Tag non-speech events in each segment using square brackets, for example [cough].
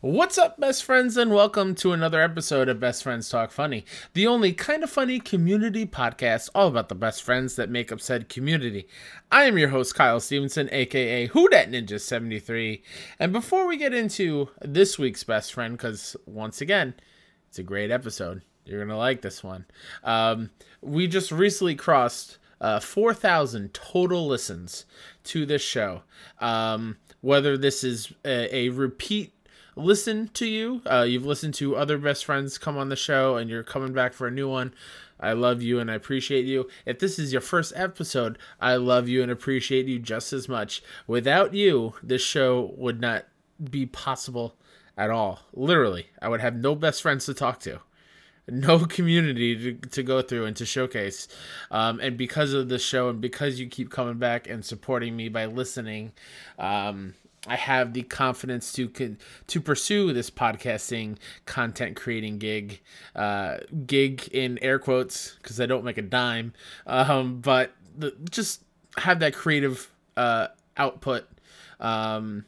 What's up, best friends, and welcome to another episode of Best Friends Talk Funny, the only kind of funny community podcast all about the best friends that make up said community. I am your host, Kyle Stevenson, aka Who Dat Ninja 73. And before we get into this week's best friend, because once again, it's a great episode. You're gonna like this one. Um, we just recently crossed uh, 4,000 total listens to this show. Um, whether this is a, a repeat listen to you. Uh, you've listened to other best friends come on the show, and you're coming back for a new one. I love you and I appreciate you. If this is your first episode, I love you and appreciate you just as much. Without you, this show would not be possible at all. Literally, I would have no best friends to talk to, no [laughs] community to, to go through and to showcase. Um, and because of this show, and because you keep coming back and supporting me by listening, um, I have the confidence to to pursue this podcasting content creating gig, uh, gig in air quotes because I don't make a dime, um, but the, just have that creative uh, output. Um,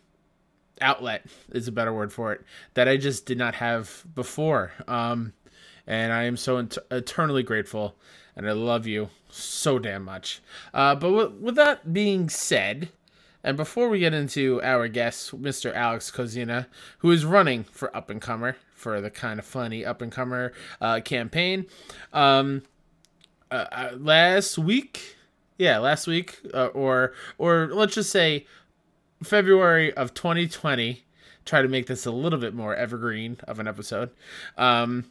outlet is a better word for it that I just did not have before. Um, and I am so eternally grateful, and I love you so damn much. Uh, but w- with that being said, and before we get into our guest, Mr. Alex Kozina, who is running for Up and Comer for the kind of funny Up and Comer uh, campaign, um, uh, uh, last week, yeah, last week, uh, or or let's just say February of 2020. Try to make this a little bit more evergreen of an episode. Um,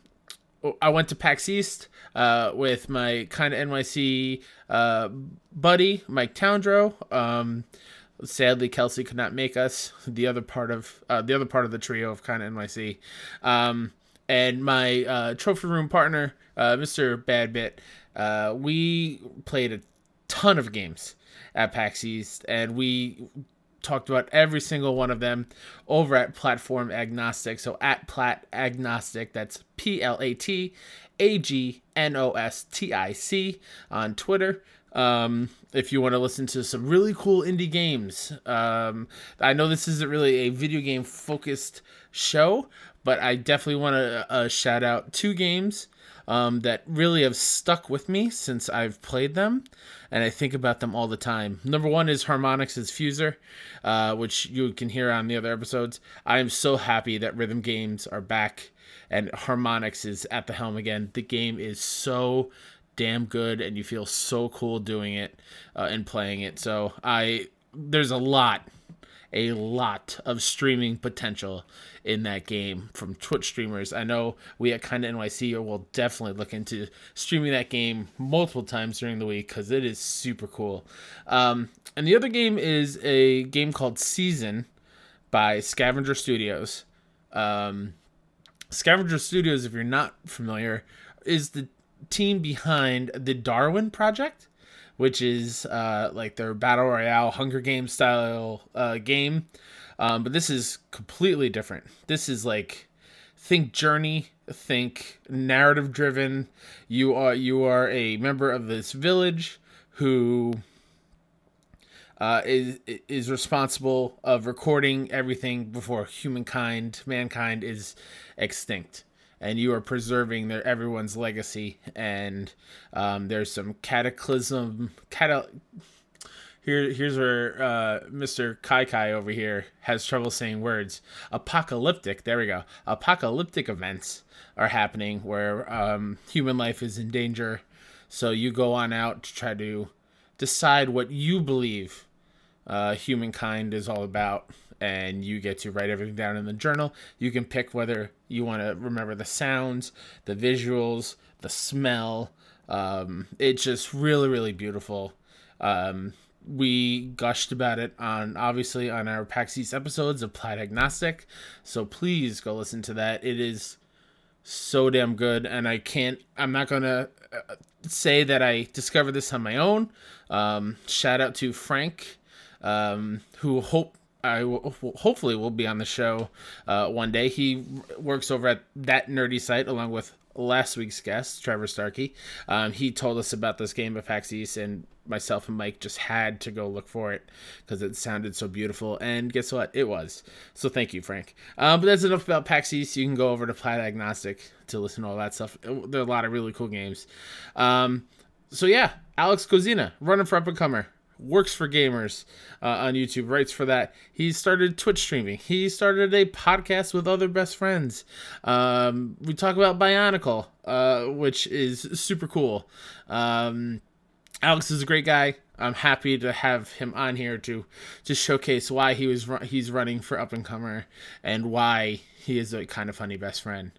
I went to PAX East uh, with my kind of NYC uh, buddy Mike Towndrow. Um, Sadly, Kelsey could not make us the other part of uh, the other part of the trio of kind of NYC, um, and my uh, trophy room partner, uh, Mr. Badbit. Uh, we played a ton of games at PAX East, and we talked about every single one of them over at Platform Agnostic. So at Plat Agnostic, that's P L A T A G N O S T I C on Twitter. Um, if you want to listen to some really cool indie games, um, I know this isn't really a video game focused show, but I definitely want to uh, shout out two games um, that really have stuck with me since I've played them, and I think about them all the time. Number one is Harmonix's Fuser, uh, which you can hear on the other episodes. I am so happy that rhythm games are back and Harmonix is at the helm again. The game is so damn good and you feel so cool doing it uh, and playing it. So I there's a lot a lot of streaming potential in that game from Twitch streamers. I know we at Kinda NYC will definitely look into streaming that game multiple times during the week because it is super cool. Um, and the other game is a game called Season by Scavenger Studios. Um, Scavenger Studios, if you're not familiar, is the team behind the Darwin Project, which is uh, like their battle royale Hunger Games style uh, game. Um, but this is completely different. This is like think journey, think narrative driven. You are you are a member of this village who uh, is is responsible of recording everything before humankind, mankind is extinct and you are preserving their everyone's legacy. And um, there's some cataclysm. Cata- here, here's where uh, Mr. Kai Kai over here has trouble saying words. Apocalyptic. There we go. Apocalyptic events are happening where um, human life is in danger. So you go on out to try to decide what you believe uh, humankind is all about and you get to write everything down in the journal. You can pick whether you want to remember the sounds, the visuals, the smell. Um, it's just really, really beautiful. Um, we gushed about it on obviously on our PAX East episodes of Plat Agnostic, so please go listen to that. It is so damn good, and I can't. I'm not gonna uh, say that I discovered this on my own. Um, shout out to Frank, um, who hope I will, hopefully will be on the show uh, one day. He works over at that nerdy site along with last week's guest, Trevor Starkey. Um, he told us about this game of PAX East, and myself and Mike just had to go look for it because it sounded so beautiful. And guess what? It was. So thank you, Frank. Um, but that's enough about PAX East. You can go over to Plat Agnostic to listen to all that stuff. There are a lot of really cool games. Um, so yeah, Alex Kozina, running for up and comer works for gamers uh, on YouTube, writes for that. He started Twitch streaming. He started a podcast with other best friends. Um, we talk about Bionicle, uh, which is super cool. Um, Alex is a great guy. I'm happy to have him on here to to showcase why he was he's running for up and comer and why he is a kind of funny best friend.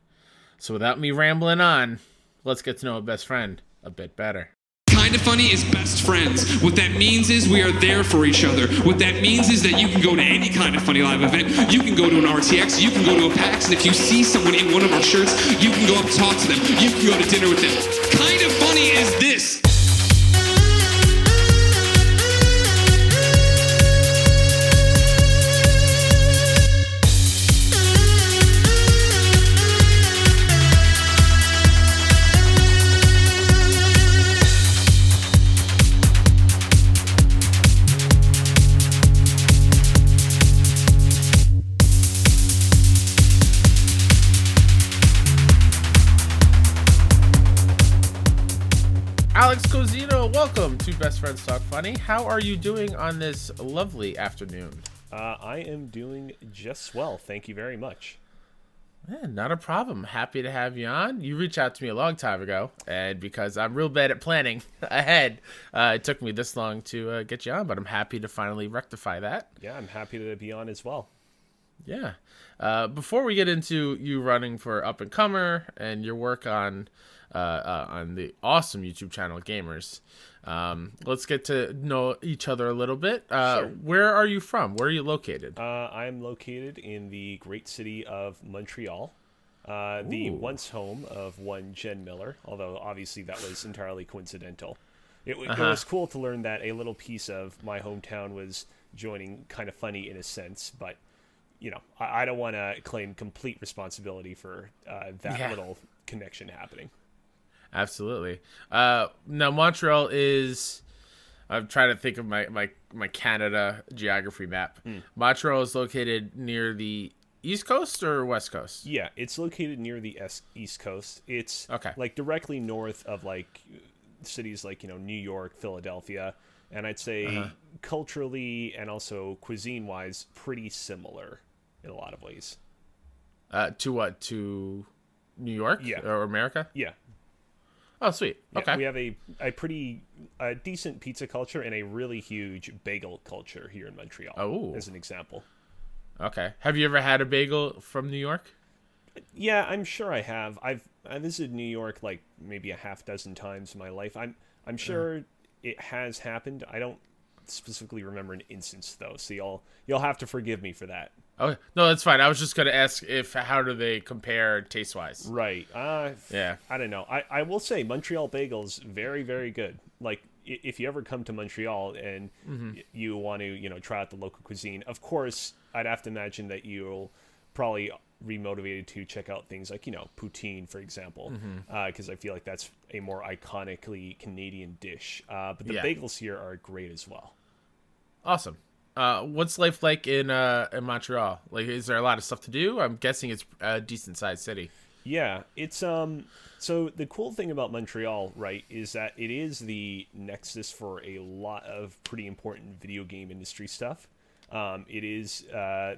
So without me rambling on, let's get to know a best friend a bit better. Kinda Funny is best friends. What that means is we are there for each other. What that means is that you can go to any Kinda Funny live event. You can go to an RTX, you can go to a PAX, and if you see someone in one of our shirts, you can go up and talk to them. You can go to dinner with them. Kinda Funny is this. To Best Friends Talk Funny. How are you doing on this lovely afternoon? Uh, I am doing just well. Thank you very much. Yeah, not a problem. Happy to have you on. You reached out to me a long time ago, and because I'm real bad at planning [laughs] ahead, uh, it took me this long to uh, get you on. But I'm happy to finally rectify that. Yeah, I'm happy to be on as well. Yeah. Uh, before we get into you running for Up and Comer and your work on uh, uh, on the awesome YouTube channel Gamers. Um, let's get to know each other a little bit. Uh, sure. Where are you from? Where are you located? Uh, I'm located in the great city of Montreal. Uh, the once home of one Gen Miller, although obviously that was entirely coincidental. It, uh-huh. it, was cool to learn that a little piece of my hometown was joining Kinda Funny in a sense, but you know, I, I don't want to claim complete responsibility for uh, that yeah. little connection happening. Absolutely. Uh, now Montreal is. I'm trying to think of my my my Canada geography map. Mm. Montreal is located near the East Coast or West Coast? Yeah, it's located near the East Coast. It's okay, like directly north of like cities like you know New York, Philadelphia, and I'd say uh-huh. culturally and also cuisine wise, pretty similar in a lot of ways. Uh, to what? To New York? Yeah, or America? Yeah, Oh, sweet. Yeah, okay. We have a, a pretty a decent pizza culture and a really huge bagel culture here in Montreal. Oh. As an example. Okay. Have you ever had a bagel from New York? Yeah, I'm sure I have. I've I visited New York like maybe a half dozen times in my life. I'm I'm sure uh. it has happened. I don't specifically remember an instance though, so you'll you'll have to forgive me for that. Oh no, that's fine. I was just gonna ask if how do they compare taste wise? Right. Uh, yeah. I don't know. I, I will say Montreal bagels very very good. Like if you ever come to Montreal and mm-hmm. you want to you know try out the local cuisine, of course I'd have to imagine that you'll probably remotivated to check out things like you know poutine for example because mm-hmm. uh, I feel like that's a more iconically Canadian dish. Uh, but the yeah. bagels here are great as well. Awesome. Uh, what's life like in uh, in Montreal? Like, is there a lot of stuff to do? I'm guessing it's a decent sized city. Yeah, it's um. So the cool thing about Montreal, right, is that it is the nexus for a lot of pretty important video game industry stuff. Um, it is uh,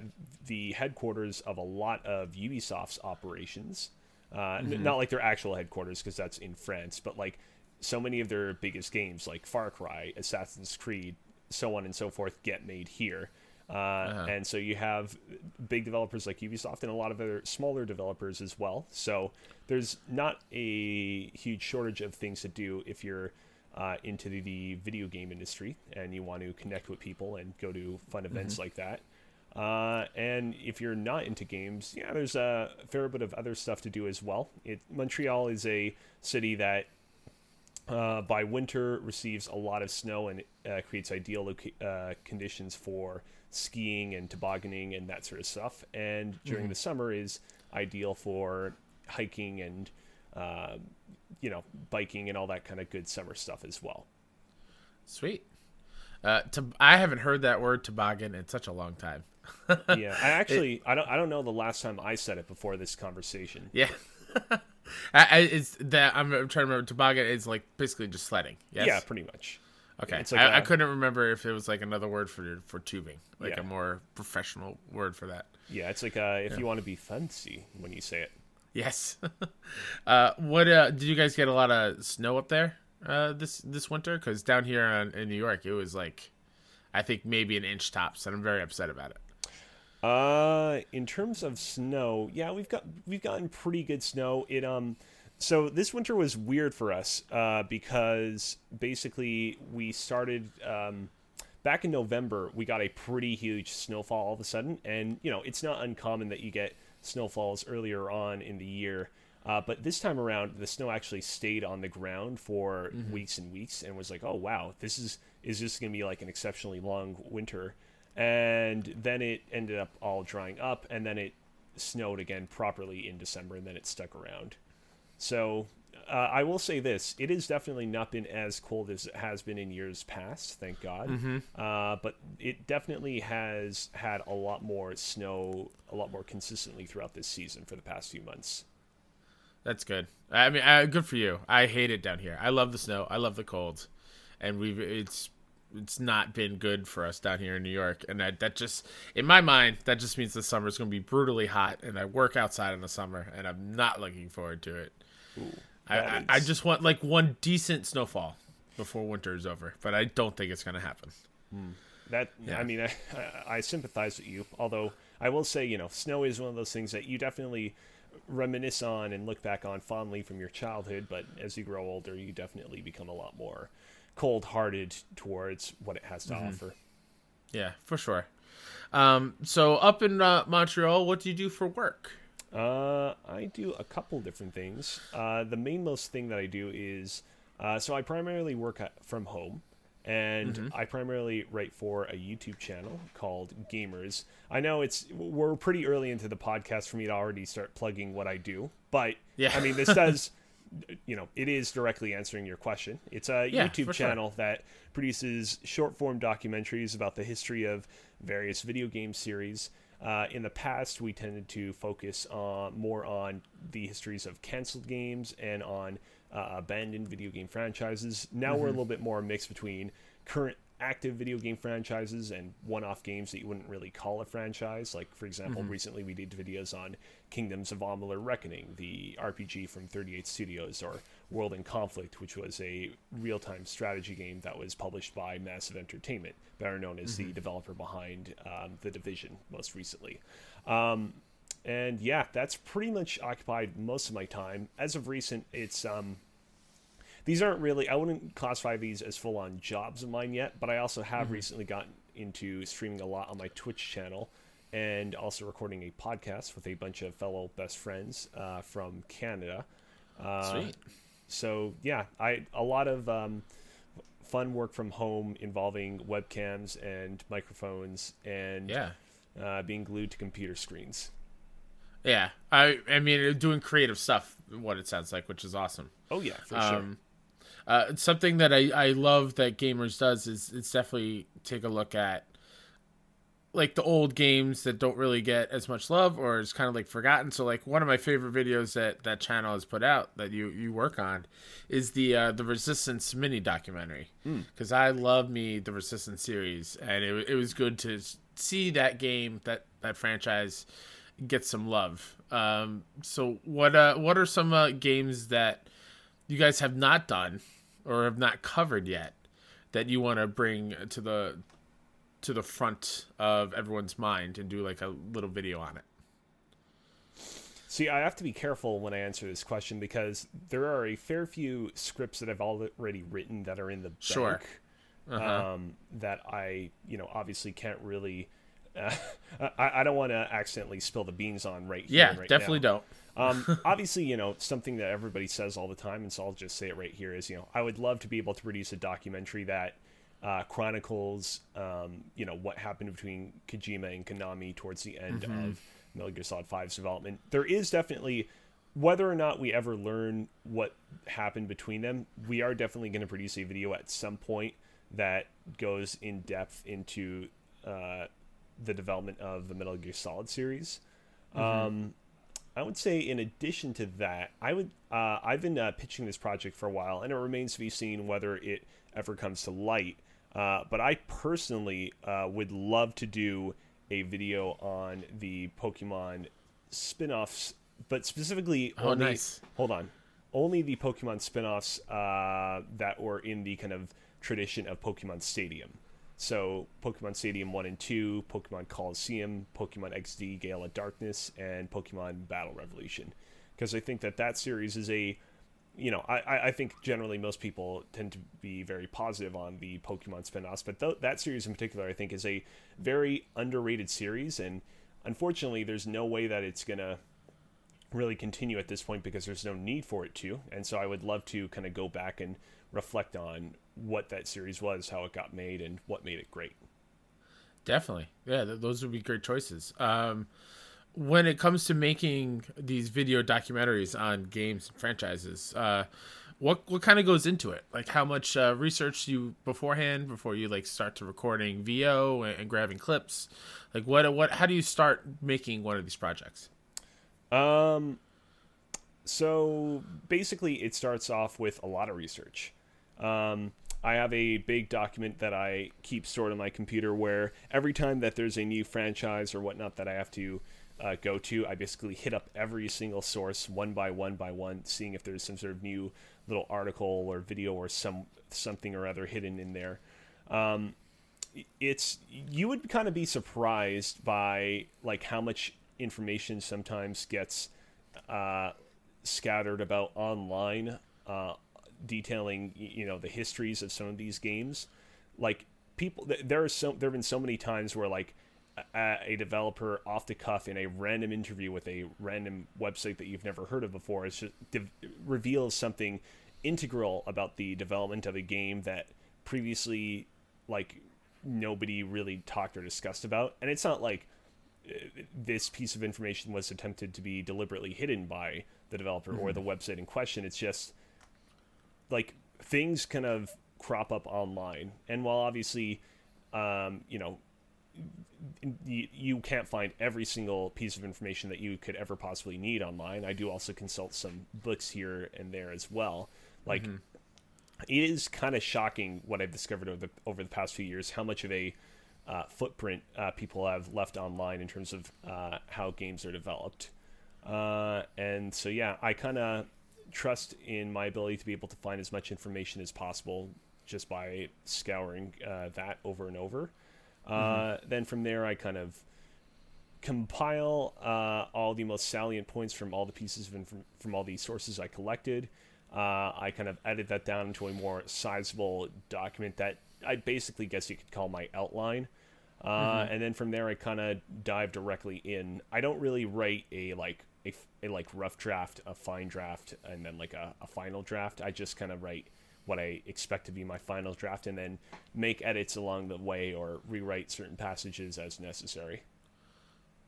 the headquarters of a lot of Ubisoft's operations. Uh, mm-hmm. not like their actual headquarters because that's in France, but like so many of their biggest games, like Far Cry, Assassin's Creed, so on and so forth get made here. Uh, uh-huh. And so you have big developers like Ubisoft and a lot of other smaller developers as well. So there's not a huge shortage of things to do if you're uh, into the, the, video game industry and you want to connect with people and go to fun events mm-hmm. like that. Uh, and if you're not into games, yeah, there's a fair bit of other stuff to do as well. It, Montreal is a city that uh, by winter receives a lot of snow and uh, creates ideal loca- uh, conditions for skiing and tobogganing and that sort of stuff. And during the summer is ideal for hiking and uh, you know biking and all that kind of good summer stuff as well. Sweet. Uh, to, I haven't heard that word toboggan in such a long time. [laughs] yeah, I actually I don't I don't know the last time I said it before this conversation. Yeah. [laughs] I, I, it's that I'm, I'm trying to remember. Toboggan is like basically just sledding. Yes? Yeah, pretty much. Okay. it's like I I a- couldn't remember if it was like another word for for tubing, like Yeah. a more professional word for that. Yeah, it's like uh, if you want to be fancy when you say it. Yes. [laughs] uh, what uh, did you guys get a lot of snow up there uh, this this winter? Because down here on, in New York, it was like, I think maybe an inch tops, and I'm very upset about it. Uh, in terms of snow, yeah, we've got we've gotten pretty good snow. It um, so this winter was weird for us uh, because basically we started um, back in November. We got a pretty huge snowfall all of a sudden, and you know it's not uncommon that you get snowfalls earlier on in the year. Uh, but this time around, the snow actually stayed on the ground for weeks and weeks, and was like, "Oh wow, this is is just going to be like an exceptionally long winter." And then it ended up all drying up, and then it snowed again properly in December, and then it stuck around. So uh, I will say this: it has definitely not been as cold as it has been in years past, thank God. Uh, but it definitely has had a lot more snow, a lot more consistently throughout this season for the past few months. That's good. I mean, uh, good for you. I hate it down here. I love the snow. I love the cold, and we've it's it's not been good for us down here in New York. And that that just in my mind that just means the summer is going to be brutally hot, and I work outside in the summer, and I'm not looking forward to it. I, that I, I just want like one decent snowfall before winter is over, but I don't think it's going to happen. Hmm. That Yeah. I mean, I, I sympathize with you. Although I will say, you know, snow is one of those things that you definitely reminisce on and look back on fondly from your childhood. But as you grow older, you definitely become a lot more cold-hearted towards what it has to offer. Yeah, for sure. Um, so up in uh, Montreal, what do you do for work? Uh, I do a couple different things. Uh, the main most thing that I do is uh, so I primarily work at, from home, and I primarily write for a YouTube channel called Gamers. I know it's we're pretty early into the podcast for me to already start plugging what I do, but Yeah. I mean this [laughs] does. You know, it is directly answering your question. It's a Yeah, YouTube for sure. channel that produces short form documentaries about the history of various video game series. Uh, in the past, we tended to focus on more on the histories of canceled games and on uh, abandoned video game franchises. Now we're a little bit more mixed between current active video game franchises and one-off games that you wouldn't really call a franchise. Like, for example, recently we did videos on Kingdoms of Amalur Reckoning, the RPG from 38 Studios, or World in Conflict, which was a real-time strategy game that was published by Massive Entertainment, better known as the developer behind um, The Division most recently. Um, and yeah, that's pretty much occupied most of my time. As of recent, it's um, these aren't really I wouldn't classify these as full on jobs of mine yet, but I also have recently gotten into streaming a lot on my Twitch channel and also recording a podcast with a bunch of fellow best friends uh, from Canada. Uh, Sweet. So yeah, I a lot of um, fun work from home involving webcams and microphones and Yeah. uh, being glued to computer screens. Yeah. I I mean doing creative stuff what it sounds like, which is awesome. Oh yeah, for sure. Uh, something that I, I love that gamers does is it's definitely take a look at like the old games that don't really get as much love or is kind of like forgotten. So like one of my favorite videos that that channel has put out that you you work on is the uh, the Resistance mini documentary because I love me the Resistance series and it, it was good to see that game that that franchise get some love. Um, so what uh what are some uh, games that you guys have not done or have not covered yet that you want to bring to the to the front of everyone's mind and do like a little video on it. See, I have to be careful when I answer this question because there are a fair few scripts that I've already written that are in the bank Sure. Uh-huh. um, that I, you know, obviously can't really. Uh, [laughs] I, I don't want to accidentally spill the beans on right here. Yeah, right definitely now. don't. Um, [laughs] obviously, you know, something that everybody says all the time, and so I'll just say it right here is, you know, I would love to be able to produce a documentary that uh, chronicles, um, you know, what happened between Kojima and Konami towards the end Mm-hmm. of Metal Gear Solid 5's development. There is definitely, whether or not we ever learn what happened between them, we are definitely going to produce a video at some point that goes in depth into uh, the development of the Metal Gear Solid series. Um, I would say, in addition to that, I would uh, I've been uh, pitching this project for a while, and it remains to be seen whether it ever comes to light. Uh, but I personally uh, would love to do a video on the Pokemon spin-offs, but specifically Oh, only nice. hold on, only the Pokemon spin-offs uh, that were in the kind of tradition of Pokemon Stadium. So Pokemon Stadium 1 and 2, Pokemon Colosseum, Pokemon XD Gale of Darkness, and Pokemon Battle Revolution. Because I think that that series is a, you know, I- I, think generally most people tend to be very positive on the Pokemon spin-offs, but th- that series in particular I think is a very underrated series, and unfortunately there's no way that it's going to really continue at this point because there's no need for it to. And so I would love to kind of go back and reflect on what that series was, how it got made, and what made it great. Definitely. Yeah, th- those would be great choices. Um, when it comes to making these video documentaries on games and franchises, uh, what what kind of goes into it? Like how much uh, research do you beforehand before you like start to recording VO and, and grabbing clips? Like what what how do you start making one of these projects? Um, so basically, it starts off with a lot of research. Um, I have a big document that I keep stored on my computer where every time that there's a new franchise or whatnot that I have to uh, go to, I basically hit up every single source one by one by one, seeing if there's some sort of new little article or video or some something or other hidden in there. Um, it's you would kind of be surprised by like how much information sometimes gets uh, scattered about online uh, detailing you know the histories of some of these games. Like people there are so there have been so many times where like a, a developer off the cuff in a random interview with a random website that you've never heard of before is just de- reveals something integral about the development of a game that previously like nobody really talked or discussed about. And it's not like uh, this piece of information was attempted to be deliberately hidden by the developer or the website in question. It's just like things kind of crop up online. And while obviously um, you know you, you can't find every single piece of information that you could ever possibly need online i do also consult some books here and there as well. Like it is kind of shocking what I've discovered over the over the past few years how much of a uh, footprint uh, people have left online in terms of uh, how games are developed. Uh, and so yeah, I kind of trust in my ability to be able to find as much information as possible just by scouring uh, that over and over. Uh, then from there, I kind of compile uh, all the most salient points from all the pieces of inf- from all the sources I collected. Uh, I kind of edit that down into a more sizable document that I basically guess you could call my outline. Uh, And then from there, I kind of dive directly in. I don't really write a like a, a like rough draft, a fine draft, and then like a, a final draft. I just kind of write what I expect to be my final draft, and then make edits along the way or rewrite certain passages as necessary.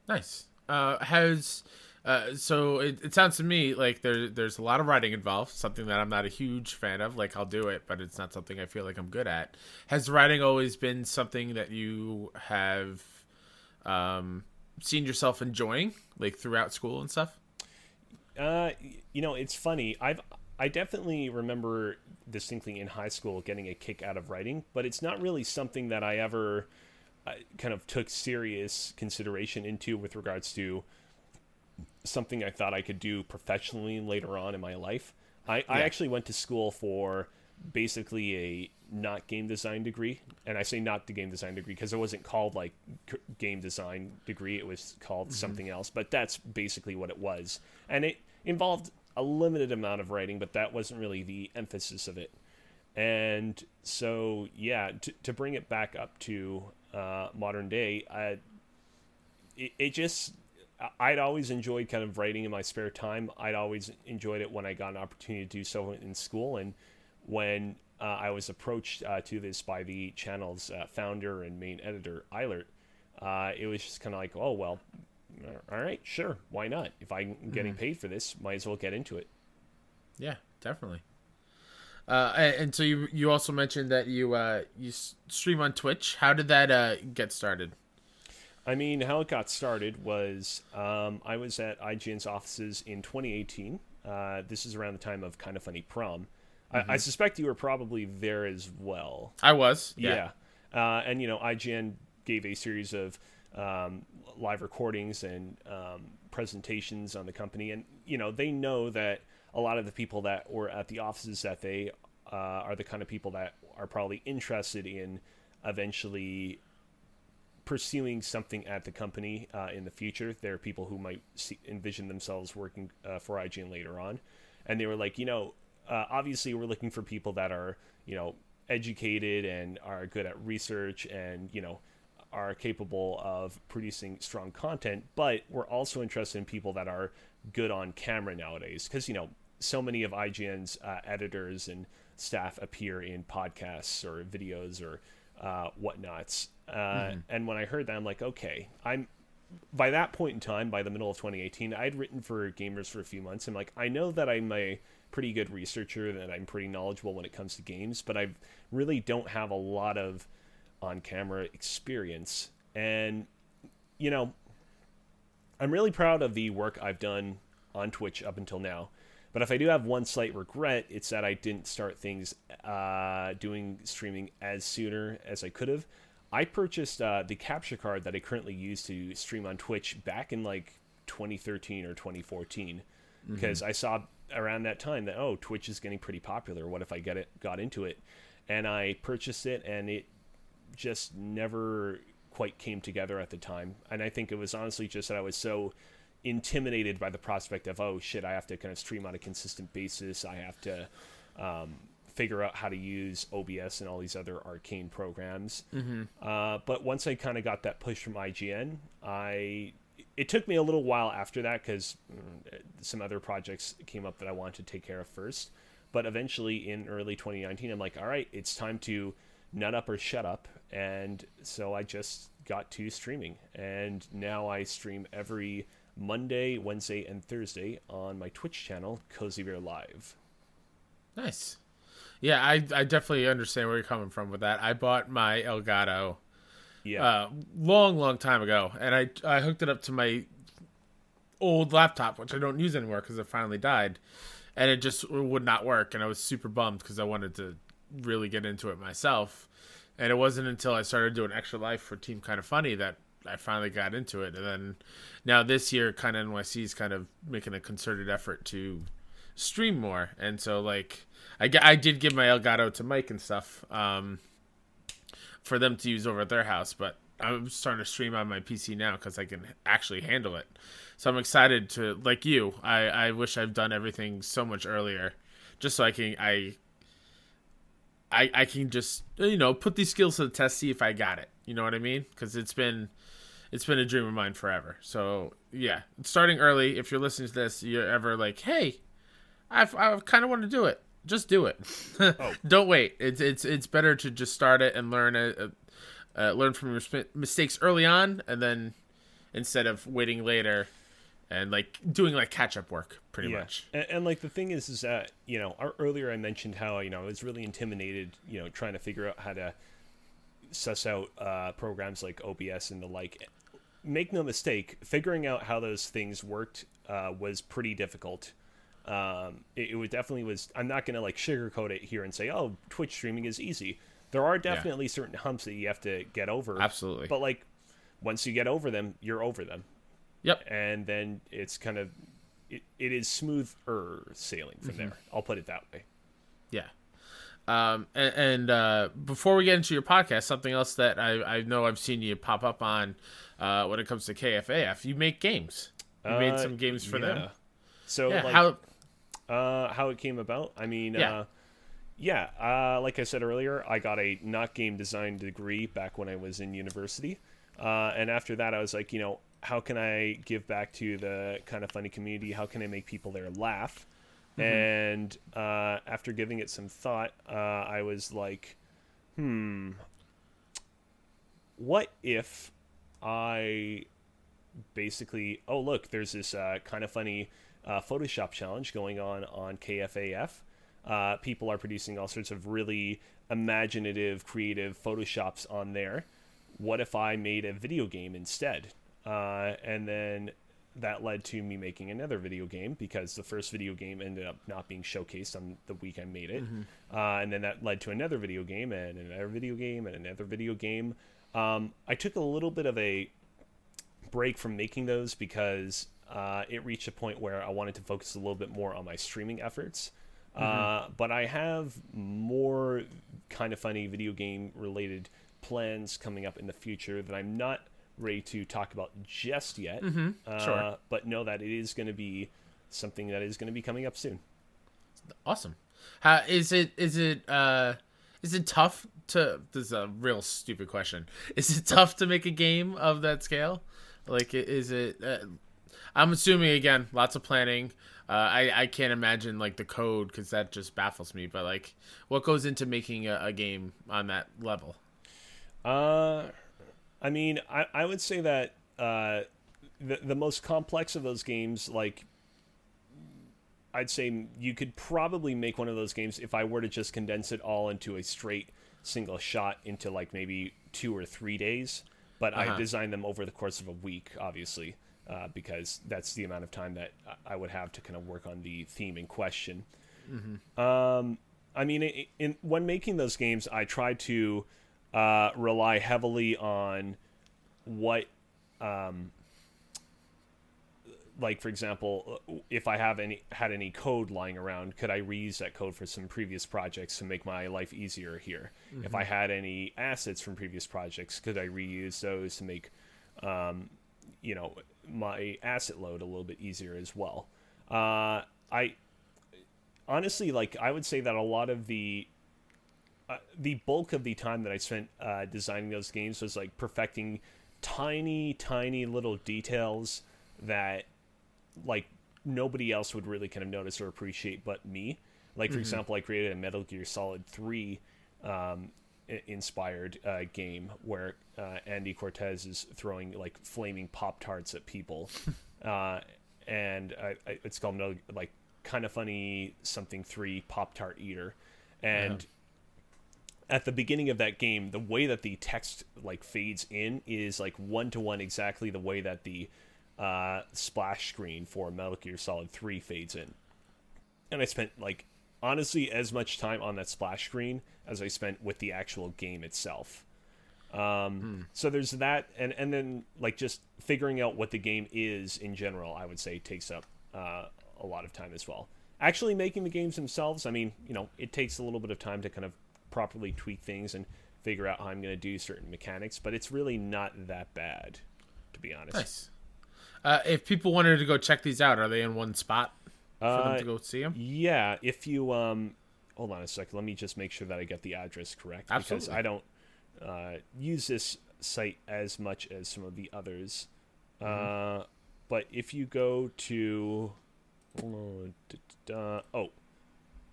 Nice. Uh, has uh, so it, it sounds to me like there there's a lot of writing involved. Something that I'm not a huge fan of. Like I'll do it, but it's not something I feel like I'm good at. Has writing always been something that you have um, seen yourself enjoying, like throughout school and stuff? Uh, you know, it's funny. I've I definitely remember distinctly in high school getting a kick out of writing, but it's not really something that I ever uh, kind of took serious consideration into with regards to something I thought I could do professionally later on in my life. I, I actually went to school for basically a not game design degree, and I say not the game design degree because it wasn't called like game design degree; it was called something else. But that's basically what it was, and it involved a limited amount of writing, but that wasn't really the emphasis of it. And so, yeah, to, to bring it back up to uh, modern day, I, it, it just I'd always enjoyed kind of writing in my spare time. I'd always enjoyed it when I got an opportunity to do so in school, and when uh, I was approached uh, to this by the channel's uh, founder and main editor, Eilert, uh, it was just kind of like, oh, well, all right, sure, why not? If I'm getting paid for this, might as well get into it. Yeah, definitely. Uh, and, and so you you also mentioned that you uh, you stream on Twitch. How did that uh, get started? I mean, how it got started was um, I was at IGN's offices in 2018. Uh, this is around the time of Kind of Funny Prom. I, I suspect you were probably there as well. I was. Yeah. Uh, and, you know, IGN gave a series of um, live recordings and um, presentations on the company. And, you know, they know that a lot of the people that were at the offices that they uh, are the kind of people that are probably interested in eventually pursuing something at the company uh, in the future. There are people who might see, envision themselves working uh, for IGN later on, and they were like, you know, uh, obviously we're looking for people that are, you know, educated and are good at research and you know are capable of producing strong content, but we're also interested in people that are good on camera nowadays because you know so many of IGN's uh, editors and staff appear in podcasts or videos or uh, whatnots. Uh, And when I heard that, I'm like, okay, I'm. By that point in time, by the middle of 2018, I'd written for Gamers for a few months. I'm like, I know that I'm a pretty good researcher, and I'm pretty knowledgeable when it comes to games, but I really don't have a lot of on-camera experience. And you know, I'm really proud of the work I've done on Twitch up until now. But if I do have one slight regret, it's that I didn't start things uh, doing streaming as sooner as I could have. I purchased uh, the capture card that I currently use to stream on Twitch back in like 2013 or 2014 because I saw around that time that oh Twitch is getting pretty popular. What if I get it got into it? And I purchased it and it just never quite came together at the time. And I think it was honestly just that I was so intimidated by the prospect of oh shit, I have to kind of stream on a consistent basis. I have to um, figure out how to use OBS and all these other arcane programs. Uh, but once I kind of got that push from IGN, I it took me a little while after that because mm, some other projects came up that I wanted to take care of first. But eventually, in early 2019, I'm like, all right, it's time to nut up or shut up. And so I just got to streaming. And now I stream every Monday, Wednesday, and Thursday on my Twitch channel, KoziBear Live. Nice. Yeah, I I definitely understand where you're coming from with that. I bought my Elgato Yeah. uh, long, long time ago, and I I hooked it up to my old laptop, which I don't use anymore because it finally died, and it just would not work, and I was super bummed because I wanted to really get into it myself, and it wasn't until I started doing Extra Life for Team Kind of Funny that I finally got into it, and then now this year, kind of NYC is kind of making a concerted effort to stream more, and so like I I did give my Elgato to Mike and stuff. Um, for them to use over at their house, but I'm starting to stream on my PC now because I can actually handle it. So I'm excited to, like you, I, I wish I've done everything so much earlier, just so I can I I I can just you know put these skills to the test, see if I got it. You know what I mean? Because it's been it's been a dream of mine forever. So yeah, starting early. If you're listening to this, you're ever like, hey, I've, I kind of want to do it. Just do it. [laughs] Don't wait. It's it's it's better to just start it and learn it, uh, uh, learn from your mistakes early on, and then instead of waiting later and like doing like catch up work, pretty much. And, and like the thing is, is that you know, our, earlier I mentioned how you know I was really intimidated, you know, trying to figure out how to suss out uh, programs like OBS and the like. Make no mistake, figuring out how those things worked uh, was pretty difficult. Um, it, it definitely was. I'm not gonna like sugarcoat it here and say, oh, Twitch streaming is easy. There are definitely certain humps that you have to get over. Absolutely. But like, once you get over them, you're over them Yep. and then it's kind of it, it is smoother sailing from there. I'll put it that way. Yeah. Um, and, and uh, before we get into your podcast, something else that I, I know I've seen you pop up on uh, when it comes to KFAF, you make games. You made Uh, some games for them. So Yeah. like, how? Uh, how it came about? I mean, Yeah. uh, yeah. Uh, like I said earlier, I got a not game design degree back when I was in university, uh, and after that, I was like, you know, how can I give back to the kind of funny community? How can I make people there laugh? And uh, after giving it some thought, uh, I was like, hmm, what if I basically, oh, look, there's this uh, kind of funny uh, Photoshop challenge going on on KFAF. Uh, people are producing all sorts of really imaginative, creative Photoshops on there. What if I made a video game instead? Uh, and then that led to me making another video game because the first video game ended up not being showcased on the week I made it. Uh, and then that led to another video game and another video game and another video game. Um, I took a little bit of a break from making those because uh, it reached a point where I wanted to focus a little bit more on my streaming efforts. Uh, but I have more kind of funny video game related plans coming up in the future that I'm not ready to talk about just yet. Uh, Sure. But know that it is going to be something that is going to be coming up soon. Awesome. How is it? Is it? uh Is it tough to? This is a real stupid question. Is it tough to make a game of that scale? Like, is it? Uh, I'm assuming again, lots of planning. Uh, I I can't imagine like the code because that just baffles me. But like, what goes into making a, a game on that level? Uh, I mean, I, I would say that uh, the the most complex of those games, like I'd say you could probably make one of those games if I were to just condense it all into a straight single shot into like maybe two or three days. But I Uh-huh. designed them over the course of a week, obviously, uh, because that's the amount of time that I- would have to kind of work on the theme in question. Um, I mean, in, in when making those games, I try to uh, rely heavily on what, um, like for example, if I have any had any code lying around, could I reuse that code for some previous projects to make my life easier here? If I had any assets from previous projects, could I reuse those to make, um, you know, my asset load a little bit easier as well? Uh, I honestly like I would say that a lot of the uh, the bulk of the time that I spent uh, designing those games was like perfecting tiny, tiny little details that like nobody else would really kind of notice or appreciate but me. Like for example, I created a Metal Gear Solid Three um, inspired uh, game where uh, Andy Cortez is throwing like flaming pop tarts at people, [laughs] uh, and I, I, it's called like kind of funny something three pop tart eater, and at the beginning of that game, the way that the text like fades in is like one to one exactly the way that the uh, splash screen for Metal Gear Solid Three fades in. And I spent like honestly as much time on that splash screen as I spent with the actual game itself. Um, So there's that, and and then like just figuring out what the game is in general, I would say takes up uh, a lot of time as well. Actually, making the games themselves, I mean, you know, it takes a little bit of time to kind of properly tweak things and figure out how I'm going to do certain mechanics, but it's really not that bad, to be honest. Nice. Uh, if people wanted to go check these out, are they in one spot for them Uh, to go see them? Yeah, if you um, hold on a second, let me just make sure that I get the address correct because Absolutely. I don't uh, use this site as much as some of the others. Mm-hmm. Uh, but if you go to oh, da- da- da-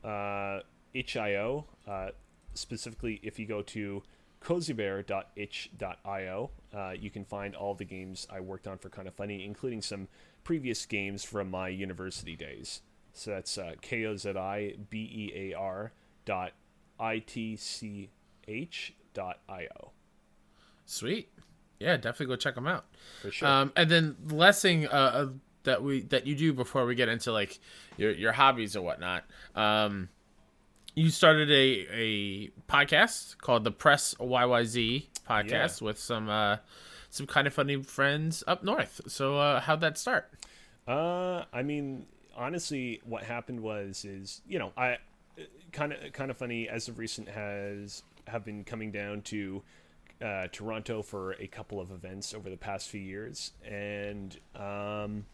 oh uh, itch.io, uh, specifically if you go to kozibear.itch.io, uh, you can find all the games I worked on for Kind of Funny, including some previous games from my university days. So that's uh, K-O-Z-I-B-E-A-R dot I-T-C-H dot I-O. Sweet. Yeah, definitely go check them out. For sure. Um, and then the last thing uh, uh, that we that you do before we get into like your your hobbies or whatnot, um, you started a a podcast called the Press YYZ podcast Yeah. with some uh, some kind of funny friends up north. So uh, how'd that start? Uh, I mean, honestly, what happened was is you know I kind of kind of funny as of recent has have been coming down to uh, Toronto for a couple of events over the past few years, and um,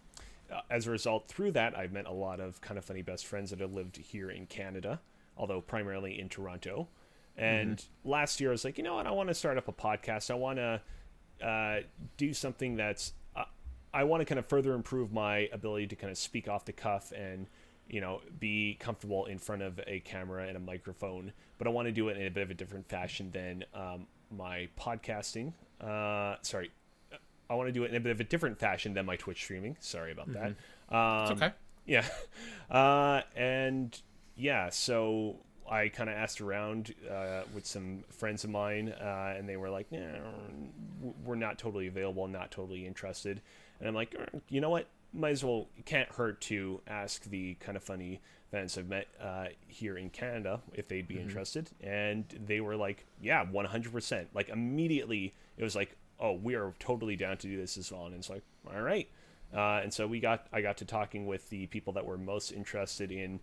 as a result, through that, I've met a lot of kind of funny best friends that have lived here in Canada, although primarily in Toronto. And last year, I was like, you know what? I want to start up a podcast. I want to uh, do something that's uh, I want to kind of further improve my ability to kind of speak off the cuff and you know, be comfortable in front of a camera and a microphone, but I want to do it in a bit of a different fashion than um, my podcasting. Uh, sorry, I want to do it in a bit of a different fashion than my Twitch streaming. Sorry about that. Um, It's okay. yeah. [laughs] Uh, and yeah, so I kind of asked around uh, with some friends of mine, uh, and they were like, "Yeah, we're not totally available, not totally interested." And I'm like, "Er, you know what? Might as well. Can't hurt to ask the kind of funny fans I've met uh, here in Canada if they'd be interested. And they were like, "Yeah, 100%." Like immediately, it was like, "Oh, we are totally down to do this as well." And it's like, "All right." Uh, and so we got I got to talking with the people that were most interested in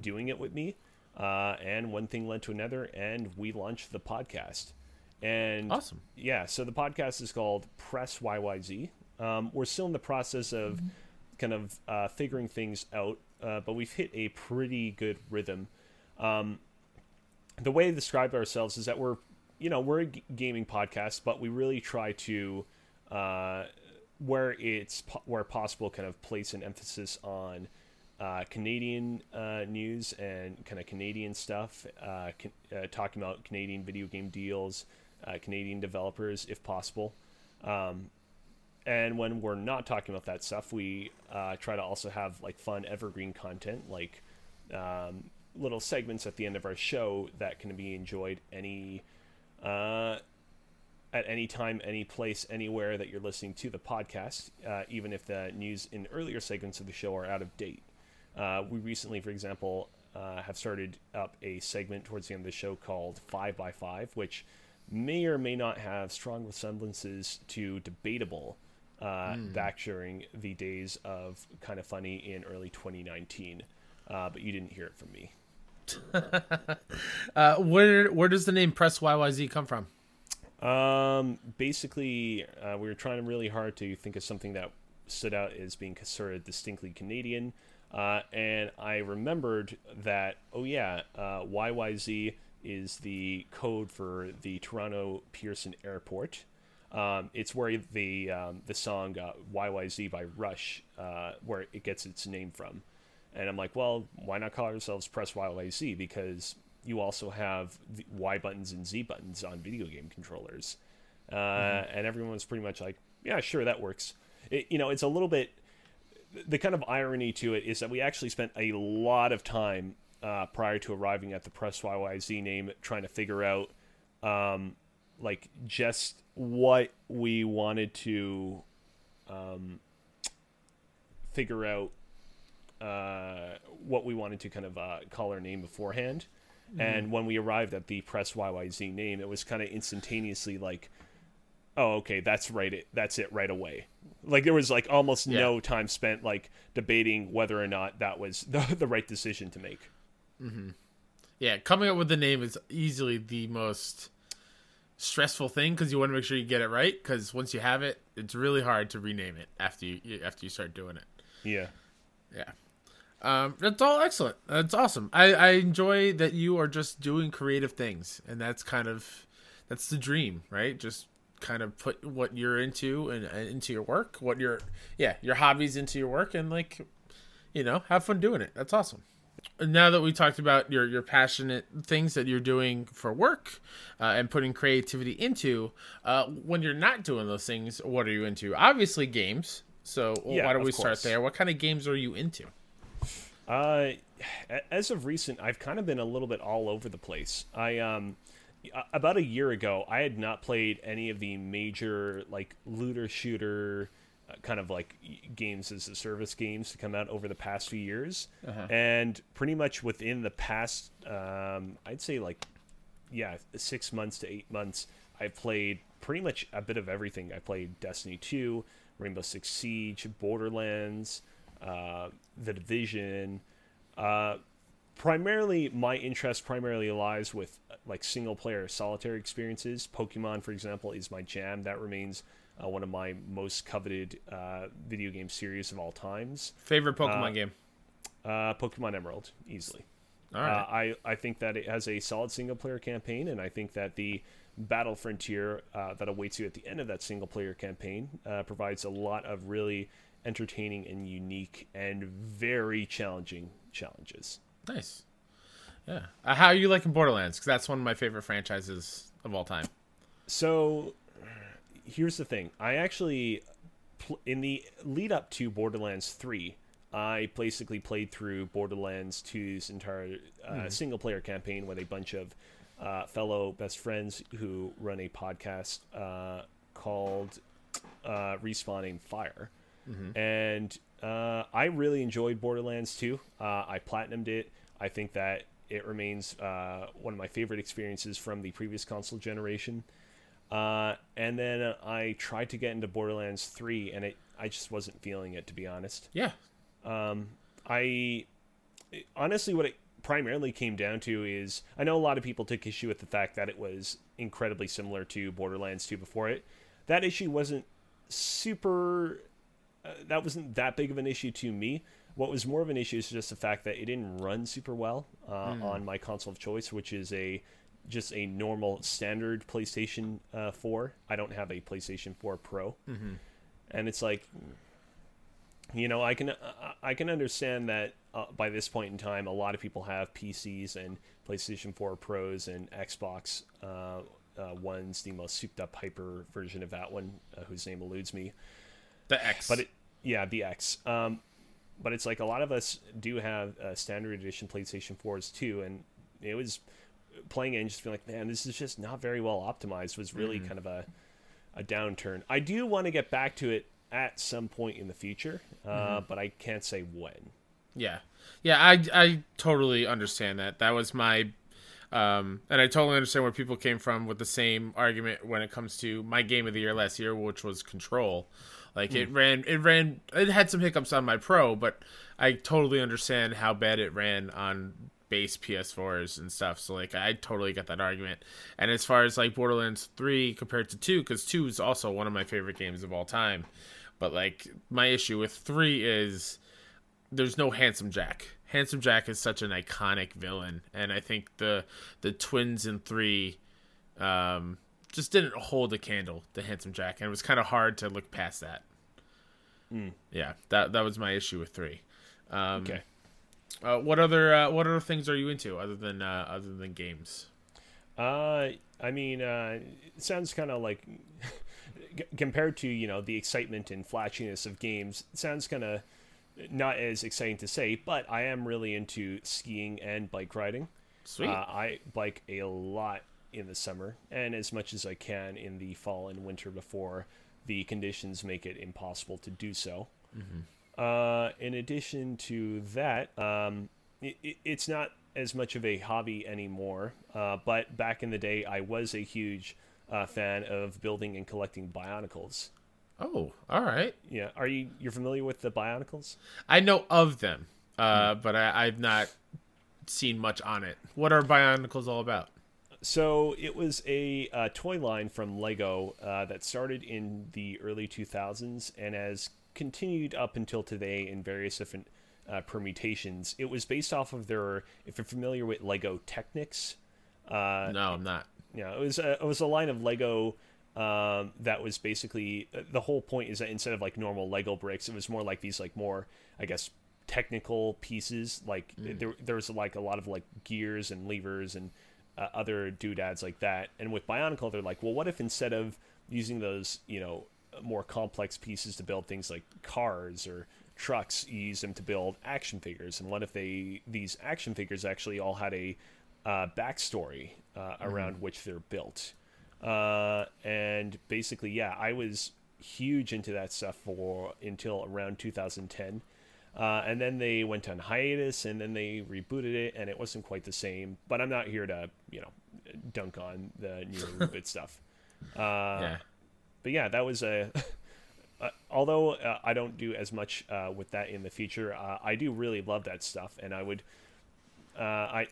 doing it with me, uh, and one thing led to another, and we launched the podcast. And Awesome. yeah, so the podcast is called Press YYZ. Um, we're still in the process of kind of uh, figuring things out, uh, but we've hit a pretty good rhythm. Um, the way to describe ourselves is that we're, you know, we're a g- gaming podcast, but we really try to, uh, where it's po- where possible, kind of place an emphasis on uh, Canadian uh, news and kind of Canadian stuff, uh, can, uh, talking about Canadian video game deals, uh, Canadian developers, if possible. Um, and when we're not talking about that stuff, we uh, try to also have like fun evergreen content, like um, little segments at the end of our show that can be enjoyed any at any time, any place, anywhere that you're listening to the podcast, uh, even if the news in earlier segments of the show are out of date. Uh, we recently, for example, uh, have started up a segment towards the end of the show called Five by Five, which may or may not have strong resemblances to Debatable uh, back during the days of Kind of Funny in early 2019. Uh, but you didn't hear it from me. [laughs] Uh, where where does the name Press YYZ come from? Um, basically, uh, we were trying really hard to think of something that stood out as being sort of distinctly Canadian. Uh, and I remembered that, oh yeah, uh, YYZ is the code for the Toronto Pearson Airport. Um, it's where the um, the song uh, YYZ by Rush, uh, where it gets its name from. And I'm like, well, why not call ourselves Press YYZ? Because you also have the Y buttons and Z buttons on video game controllers. Uh, And everyone was pretty much like, yeah, sure, that works. It, you know, it's a little bit. The kind of irony to it is that we actually spent a lot of time uh, prior to arriving at the Press YYZ name trying to figure out, um, like, just what we wanted to um, figure out uh, what we wanted to kind of uh, call our name beforehand. And when we arrived at the Press YYZ name, it was kind of instantaneously like, oh, okay, that's right. It that's it right away. Like there was like almost no time spent like debating whether or not that was [laughs] the, the right decision to make. mm-hmm. Yeah, coming up with the name is easily the most stressful thing because you want to make sure you get it right. Because once you have it, it's really hard to rename it after you after you start doing it. Yeah. Yeah. Um, that's all excellent. That's awesome. I, I enjoy that you are just doing creative things, and that's kind of that's the dream, right? Just kind of put what you're into and, and into your work, what your yeah your hobbies into your work, and like you know have fun doing it. That's awesome. And Now that we talked about your your passionate things that you're doing for work uh, and putting creativity into, uh, when you're not doing those things, what are you into? Obviously, games. So Yeah, why don't we start there? What kind of games are you into? Uh, as of recent, I've kind of been a little bit all over the place. I um, about a year ago, I had not played any of the major like looter shooter uh, kind of like games as a service games to come out over the past few years, and pretty much within the past, um, I'd say like yeah, six months to eight months, I've played pretty much a bit of everything. I played Destiny 2, Rainbow Six Siege, Borderlands, uh, The Division. Uh, primarily, my interest primarily lies with uh, like single player solitary experiences. Pokemon, for example, is my jam. That remains uh, one of my most coveted uh, video game series of all times. Favorite Pokemon game? Uh, Pokemon Emerald, easily. All right. Uh, I, I think that it has a solid single player campaign, and I think that the battle frontier uh, that awaits you at the end of that single player campaign uh, provides a lot of really entertaining and unique and very challenging challenges. Nice. Yeah. Uh, how are you liking Borderlands? Because that's one of my favorite franchises of all time. So here's the thing. I actually in the lead up to Borderlands 3, I basically played through Borderlands 2's entire uh, single player campaign with a bunch of uh, fellow best friends who run a podcast uh, called uh, Respawning Fire. And uh, I really enjoyed Borderlands 2. Uh, I platinumed it. I think that it remains uh, one of my favorite experiences from the previous console generation. Uh, and then I tried to get into Borderlands 3, and it I just wasn't feeling it, to be honest. Yeah. I honestly, what it primarily came down to is I know a lot of people took issue with the fact that it was incredibly similar to Borderlands 2 before it. That issue wasn't super. Uh, that wasn't that big of an issue to me. What was more of an issue is just the fact that it didn't run super well uh, on my console of choice, which is a just a normal standard PlayStation uh, 4. I don't have a PlayStation 4 Pro, and it's like you know i can i can understand that uh, by this point in time a lot of people have pcs and playstation 4 pros and xbox uh, uh, one's the most souped up hyper version of that one uh, whose name eludes me. The X. but it yeah the x. Um, but it's like a lot of us do have uh, standard edition playstation 4s too and it was playing it and just being like man this is just not very well optimized was really kind of a a downturn. I do want to get back to it at some point in the future uh, but i can't say when. Yeah, yeah, I I totally understand that. That was my, um, and I totally understand where people came from with the same argument when it comes to my game of the year last year, which was Control. Like it ran, it ran, it had some hiccups on my Pro, but I totally understand how bad it ran on base PS4s and stuff. So like I totally get that argument. And as far as like Borderlands 3 compared to 2 cuz 2 is also one of my favorite games of all time. But like my issue with 3 is there's no handsome Jack. Handsome Jack is such an iconic villain, and I think the the twins in three um, just didn't hold a candle to Handsome Jack, and it was kind of hard to look past that. Yeah, that that was my issue with three. Um, okay Uh, what other uh, what other things are you into other than uh, other than games? Uh, I mean, uh, it sounds kind of like [laughs] compared to you know the excitement and flashiness of games, it sounds kind of not as exciting to say. But I am really into skiing and bike riding. Sweet. Uh, I bike a lot in the summer and as much as I can in the fall and winter before the conditions make it impossible to do so. Uh, in addition to that, um, it, it, it's not as much of a hobby anymore. Uh, but back in the day, I was a huge uh, fan of building and collecting Bionicles. oh, all right. Yeah, are you you're familiar with the Bionicles? I know of them, uh, but I, I've not seen much on it. What are Bionicles all about? So it was a uh, toy line from Lego uh, that started in the early 2000s and has continued up until today in various different uh, permutations. It was based off of their, if you're familiar with Lego Technics, uh, No, I'm not. yeah, it was a, it was a line of Lego um, that was basically the whole point is that instead of like normal Lego bricks, it was more like these like more I guess technical pieces. Like there there was like a lot of like gears and levers and uh, other doodads like that. And with Bionicle, they're like, well, what if instead of using those you know more complex pieces to build things like cars or trucks, you use them to build action figures? And what if they these action figures actually all had a uh, backstory uh, around which they're built. Uh, and basically, yeah, I was huge into that stuff for until around 2010. Uh, and then they went on hiatus, and then they rebooted it, and it wasn't quite the same. But I'm not here to, you know, dunk on the new [laughs] reboot stuff. Uh, yeah. but yeah, that was a. [laughs] Uh, although uh, I don't do as much uh, with that in the future, uh, I do really love that stuff, and I would. Uh, I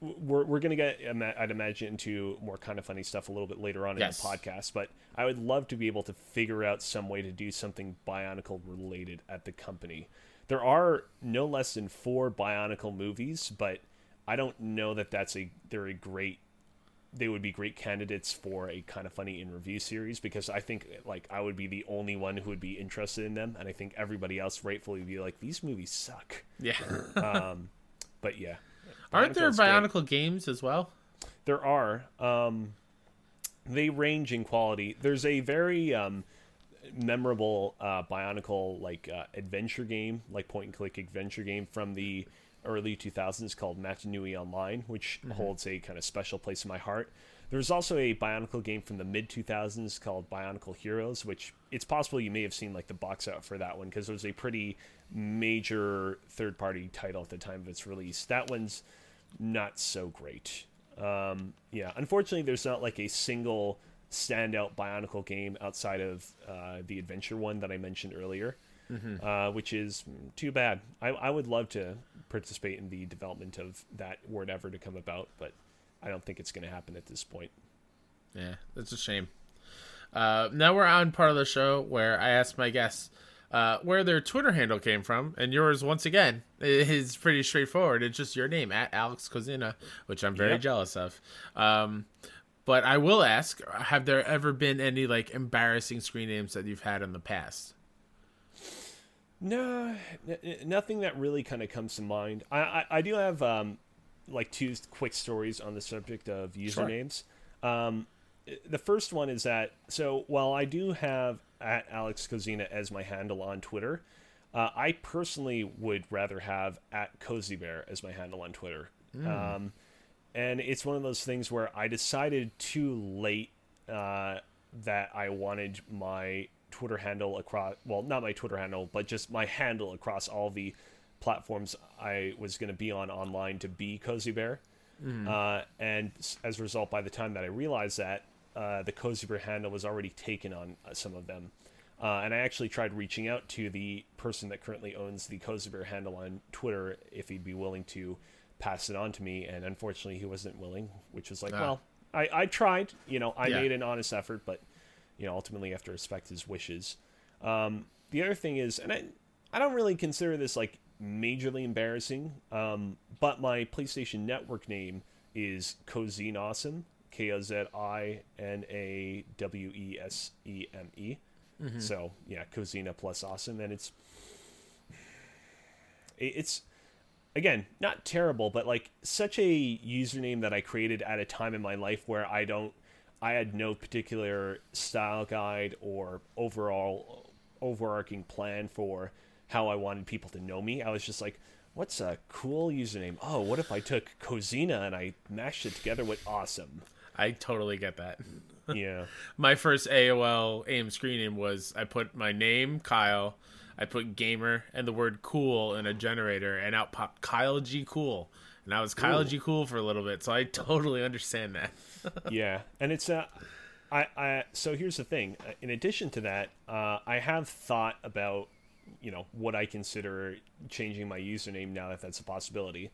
we're we're gonna get I'd imagine into more kind of funny stuff a little bit later on Yes. in the podcast, but I would love to be able to figure out some way to do something Bionicle related at the company. There are no less than four Bionicle movies, but I don't know that that's a they're a great they would be great candidates for a kind of funny in review series because I think like I would be the only one who would be interested in them, and I think everybody else rightfully would be like these movies suck. Yeah. [laughs] um, but yeah, Aren't there Bionicle's great. Bionicle games as well? There are. Um, they range in quality. There's a very um, memorable uh, Bionicle like uh, adventure game, like point and click adventure game from the early 2000s called Mata Nui Online, which holds a kind of special place in my heart. There's also a Bionicle game from the mid 2000s called Bionicle Heroes, which it's possible you may have seen like the box out for that one because it was a pretty major third party title at the time of its release. That one's not so great. Um, yeah, unfortunately, there's not like a single standout Bionicle game outside of uh, the adventure one that I mentioned earlier, uh, which is too bad. I, I would love to participate in the development of that were it ever to come about, but I don't think it's going to happen at this point. Yeah, that's a shame. Uh, now we're on part of the show where I ask my guests uh, where their Twitter handle came from, and yours once again is pretty straightforward. It's just your name at Alex Kozina, which I'm very Yep. jealous of. Um, but I will ask: Have there ever been any like embarrassing screen names that you've had in the past? No, n- nothing that really kind of comes to mind. I, I, I do have um, like two quick stories on the subject of usernames. Um, the first one is that so while I do have at Alex Kozina as my handle on Twitter, uh, I personally would rather have at KoziBear as my handle on Twitter. Um, and it's one of those things where I decided too late uh, that I wanted my Twitter handle across, well, not my Twitter handle, but just my handle across all the platforms I was going to be on online to be KoziBear. Uh, and as a result, by the time that I realized that, uh, the KoziBear handle was already taken on uh, some of them. Uh, and I actually tried reaching out to the person that currently owns the KoziBear handle on Twitter if he'd be willing to pass it on to me. And unfortunately, he wasn't willing, which was like, Ah. well, I, I tried. You know, I Yeah. made an honest effort, but, you know, ultimately I have to respect his wishes. Um, the other thing is, and I, I don't really consider this like majorly embarrassing, um, but my PlayStation Network name is Cozine Awesome, K O Z I N A W E S E M E. So yeah, Kozina plus Awesome, and it's it's again not terrible, but like such a username that I created at a time in my life where I don't I had no particular style guide or overall overarching plan for how I wanted people to know me. I was just like, what's a cool username? Oh, what if I took Kozina and I mashed it together with awesome? I totally get that. Yeah. [laughs] my first AOL AIM screen name was I put my name Kyle, I put gamer and the word cool in a generator, and out popped Kyle G Cool, and I was Kyle Ooh. G Cool for a little bit, so I totally understand that. [laughs] yeah, and it's uh, I I so here's the thing. Uh, In addition to that, uh, I have thought about you know what I consider changing my username now that that's a possibility.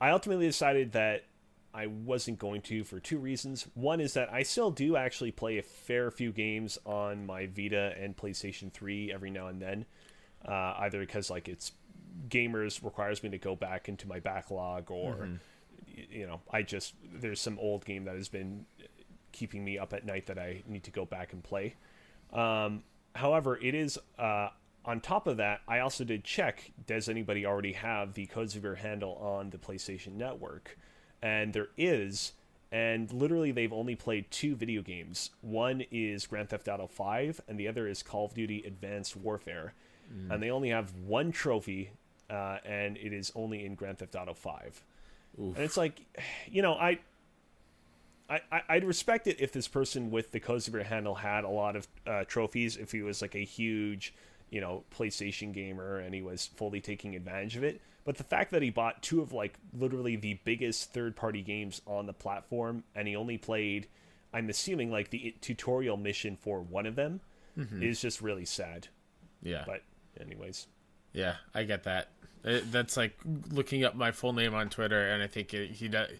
I ultimately decided that I wasn't going to for two reasons. One is that I still do actually play a fair few games on my Vita and PlayStation 3 every now and then, uh, either because like it's gamers requires me to go back into my backlog or y- you know I just there's some old game that has been keeping me up at night that I need to go back and play. Um, however, it is uh, on top of that. I also did check: does anybody already have the codes of your handle on the PlayStation Network? And there is. And literally, they've only played two video games. One is Grand Theft Auto 5, and the other is Call of Duty Advanced Warfare. And they only have one trophy, uh, and it is only in Grand Theft Auto 5. And it's like, you know, I I, I'd respect it if this person with the Cozy handle had a lot of uh, trophies. If he was like a huge, you know, PlayStation gamer and he was fully taking advantage of it. But the fact that he bought two of like literally the biggest third-party games on the platform, and he only played, I'm assuming like the tutorial mission for one of them, is just really sad. Yeah, But anyways, yeah, I get that. It, that's like looking up my full name on Twitter, and I think it, he does.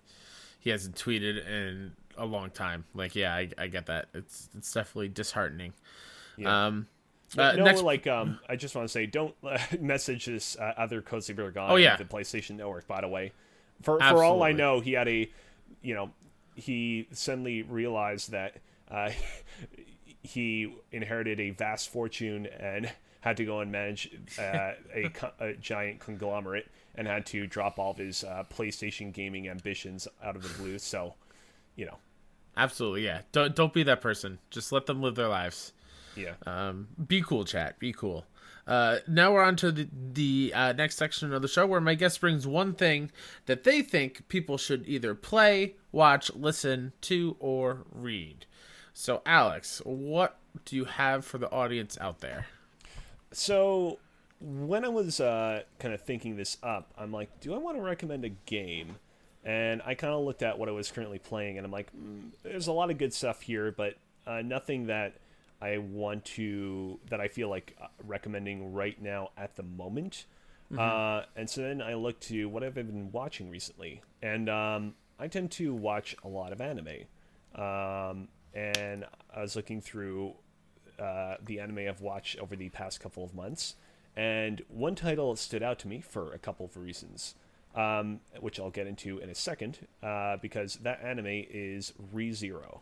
He hasn't tweeted in a long time. Like, yeah, I, I get that. It's it's definitely disheartening. yeah. Um, uh, no, next, like um, I just want to say, don't uh, [laughs] message this uh, other KoziBear guy Oh, yeah. the PlayStation Network. By the way, for for all I know, he had a, you know, he suddenly realized that uh, [laughs] he inherited a vast fortune and had to go and manage uh, a, [laughs] a giant conglomerate, and had to drop all of his uh, PlayStation gaming ambitions out of the blue. So, you know, Absolutely, yeah. Don't don't be that person. Just let them live their lives. yeah. Um, be cool, chat. Be cool. Uh, now we're on to the, the uh, next section of the show where my guest brings one thing that they think people should either play, watch, listen to, or read. So, Alex, what do you have for the audience out there? So when I was uh, kind of thinking this up, I'm like, do I want to recommend a game? And I kind of looked at what I was currently playing, and I'm like, mm, there's a lot of good stuff here, but uh, nothing that I want to that I feel like uh, recommending right now at the moment. Uh, and so then I looked to what I've I been watching recently, and um, I tend to watch a lot of anime. Um, and I was looking through uh, the anime I've watched over the past couple of months, and one title stood out to me for a couple of reasons, um, which I'll get into in a second, uh, because that anime is ReZero.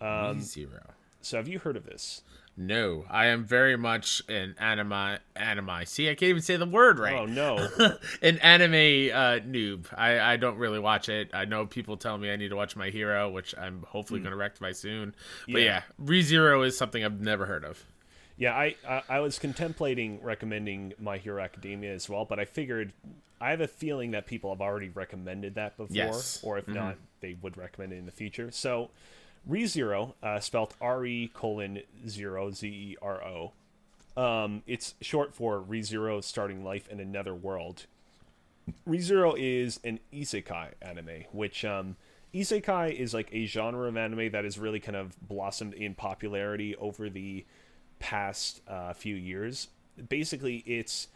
Um, Zero. so have you heard of this? No, I am very much an anime. Anime. See, I can't even say the word right. Oh no! [laughs] an anime uh, noob. I, I don't really watch it. I know people tell me I need to watch My Hero, which I'm hopefully going to rectify soon. But yeah, Hmm. Yeah. ReZero is something I've never heard of. Yeah, I, I I was contemplating recommending My Hero Academia as well, but I figured I have a feeling that people have already recommended that before, Yes. or if not, they would recommend it in the future. So, ReZero, uh, spelled R E colon zero Z E R O. Um, it's short for ReZero Starting Life in Another World. ReZero is an isekai anime, which um, isekai is like a genre of anime that has really kind of blossomed in popularity over the past uh, few years. Basically, it's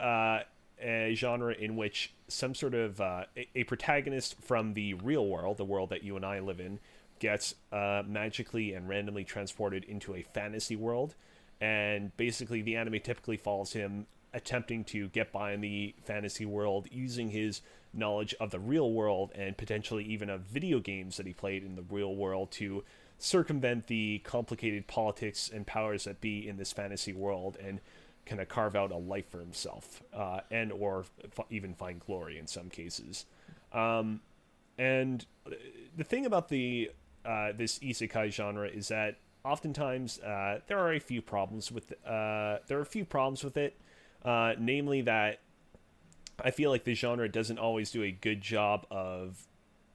uh, a genre in which some sort of uh, a, a protagonist from the real world, the world that you and I live in, gets uh, magically and randomly transported into a fantasy world. And basically, the anime typically follows him attempting to get by in the fantasy world using his knowledge of the real world and potentially even of video games that he played in the real world to circumvent the complicated politics and powers that be in this fantasy world and kind of carve out a life for himself uh, and or f- even find glory in some cases um, and the thing about the uh, this isekai genre is that oftentimes uh, there are a few problems with uh, there are a few problems with it uh, namely that I feel like the genre doesn't always do a good job of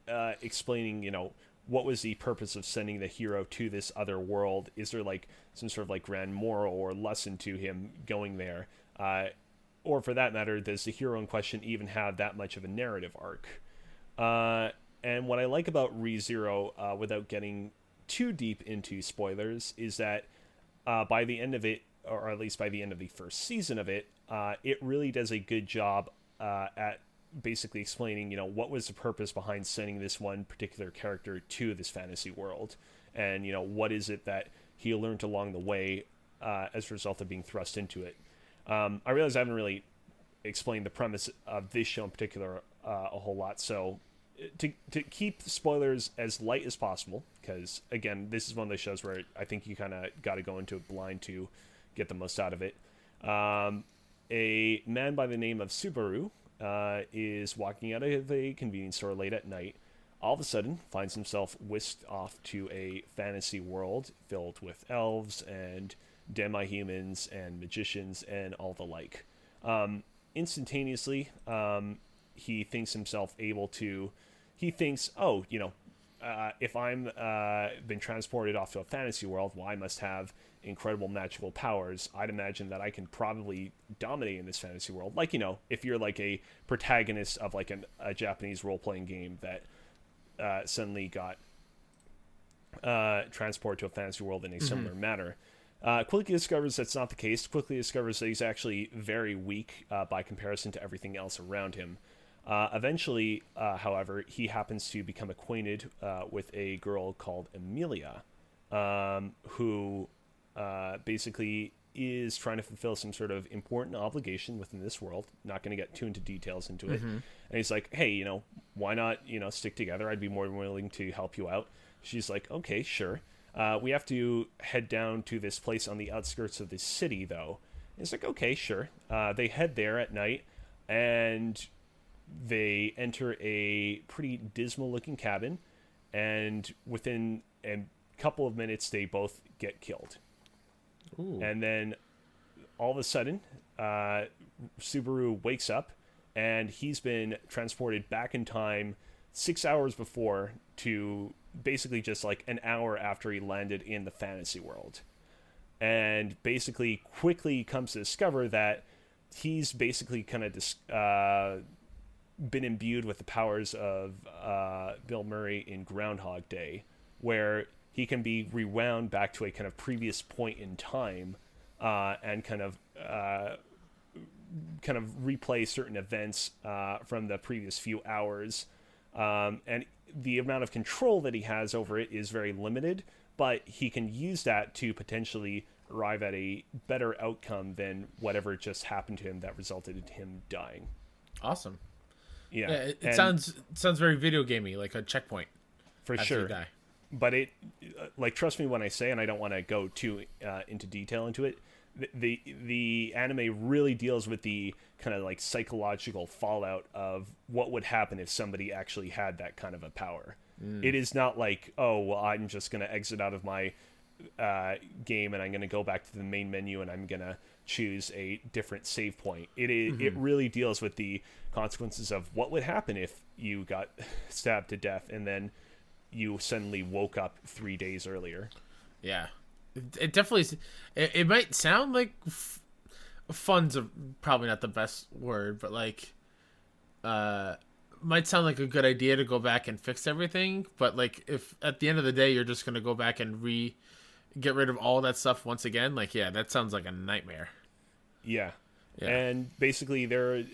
uh, explaining, you know, what was the purpose of sending the hero to this other world? Is there like some sort of like grand moral or lesson to him going there? Uh, or for that matter, does the hero in question even have that much of a narrative arc? Uh, and what I like about ReZero, uh, without getting too deep into spoilers, is that uh, by the end of it, or at least by the end of the first season of it, uh, it really does a good job uh, at basically explaining, you know, what was the purpose behind sending this one particular character to this fantasy world, and you know, what is it that he learned along the way uh, as a result of being thrust into it. Um, I realize I haven't really explained the premise of this show in particular uh, a whole lot, so to to keep spoilers as light as possible, because again, this is one of those shows where I think you kind of got to go into it blind to get the most out of it. Um, a man by the name of Subaru uh, is walking out of a convenience store late at night. All of a sudden, finds himself whisked off to a fantasy world filled with elves and demi-humans and magicians and all the like. Um, instantaneously, um, he thinks himself able to. He thinks, oh, you know, uh, if I'm uh, been transported off to a fantasy world, well, I must have incredible magical powers. I'd imagine that I can probably dominate in this fantasy world. Like you know, if you're like a protagonist of like an, a Japanese role playing game that uh, suddenly got uh, transported to a fantasy world in a similar manner. Uh, quickly discovers that's not the case. Quickly discovers that he's actually very weak uh, by comparison to everything else around him. Uh, eventually, uh, however, he happens to become acquainted uh, with a girl called Emilia, um, who uh, basically is trying to fulfill some sort of important obligation within this world. Not going to get too into details into it. And he's like, "Hey, you know, why not, you know, stick together? I'd be more than willing to help you out." She's like, "Okay, sure." Uh, we have to head down to this place on the outskirts of the city, though. And it's like, okay, sure. Uh, they head there at night, and they enter a pretty dismal looking cabin, and within a couple of minutes, they both get killed. Ooh. And then all of a sudden, uh, Subaru wakes up and he's been transported back in time six hours before to basically just like an hour after he landed in the fantasy world. And basically quickly comes to discover that he's basically kind of dis- uh, been imbued with the powers of uh, Bill Murray in Groundhog Day, where he can be rewound back to a kind of previous point in time uh, and kind of uh, kind of replay certain events uh, from the previous few hours. Um, and the amount of control that he has over it is very limited, but he can use that to potentially arrive at a better outcome than whatever just happened to him that resulted in him dying. Awesome. Yeah, Yeah, it, it sounds it sounds very video gamey, like a checkpoint for sure. but it uh, like trust me when I say, and I don't want to go too uh, into detail into it. The, the the anime really deals with the kind of like psychological fallout of what would happen if somebody actually had that kind of a power. It is not like oh well I'm just gonna exit out of my uh, game and I'm gonna go back to the main menu and I'm gonna choose a different save point. It is, it really deals with the consequences of what would happen if you got [laughs] stabbed to death and then you suddenly woke up three days earlier. Yeah, it, it definitely. It, it might sound like f- fun's a, probably not the best word, but like, uh, might sound like a good idea to go back and fix everything. But like, if at the end of the day you're just gonna go back and re get rid of all that stuff once again, like, yeah, that sounds like a nightmare. Yeah. Yeah. And basically, there.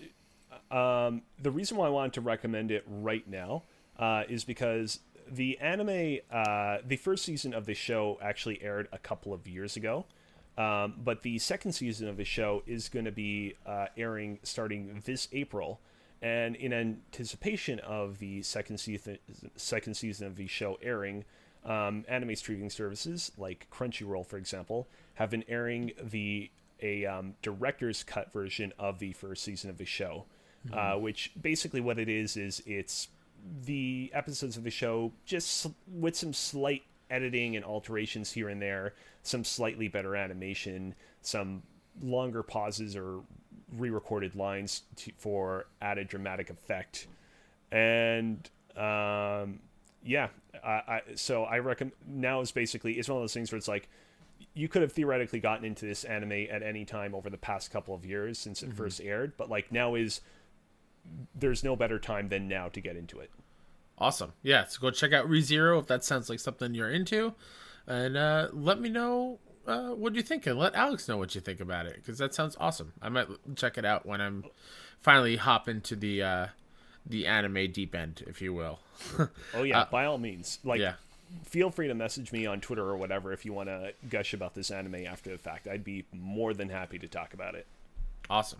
Um, the reason why I wanted to recommend it right now uh, is because the anime, uh, the first season of the show actually aired a couple of years ago. Um, but the second season of the show is going to be uh, airing starting this April. And in anticipation of the second season, second season of the show airing, um, anime streaming services like Crunchyroll, for example, have been airing the a um, director's cut version of the first season of the show, uh, which basically what it is is it's the episodes of the show just with some slight editing and alterations here and there, some slightly better animation, some longer pauses or re-recorded lines to, for added dramatic effect, and um, yeah, I, I so I recommend now is basically it's one of those things where it's like you could have theoretically gotten into this anime at any time over the past couple of years since it first aired, but like now is there's no better time than now to get into it. Awesome. Yeah, so go check out ReZero if that sounds like something you're into, and uh, let me know uh, what you think, and let Alex know what you think about it because that sounds awesome. I might check it out when I'm finally hop into the uh, the anime deep end, if you will. [laughs] Oh yeah, by all means. Like yeah. feel free to message me on Twitter or whatever if you want to gush about this anime after the fact. I'd be more than happy to talk about it. Awesome.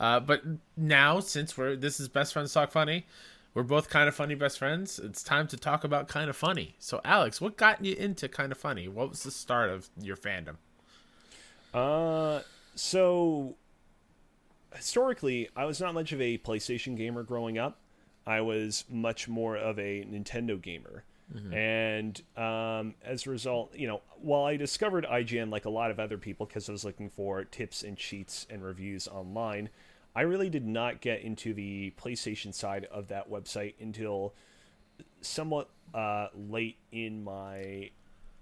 Uh, but now, since we're this is best friends talk funny, we're both kind of funny best friends. It's time to talk about kind of funny. So, Alex, what got you into kind of funny? What was the start of your fandom? Uh, so historically, I was not much of a PlayStation gamer growing up. I was much more of a Nintendo gamer. And um, as a result, you know, while I discovered IGN like a lot of other people because I was looking for tips and cheats and reviews online, I really did not get into the PlayStation side of that website until somewhat uh, late in my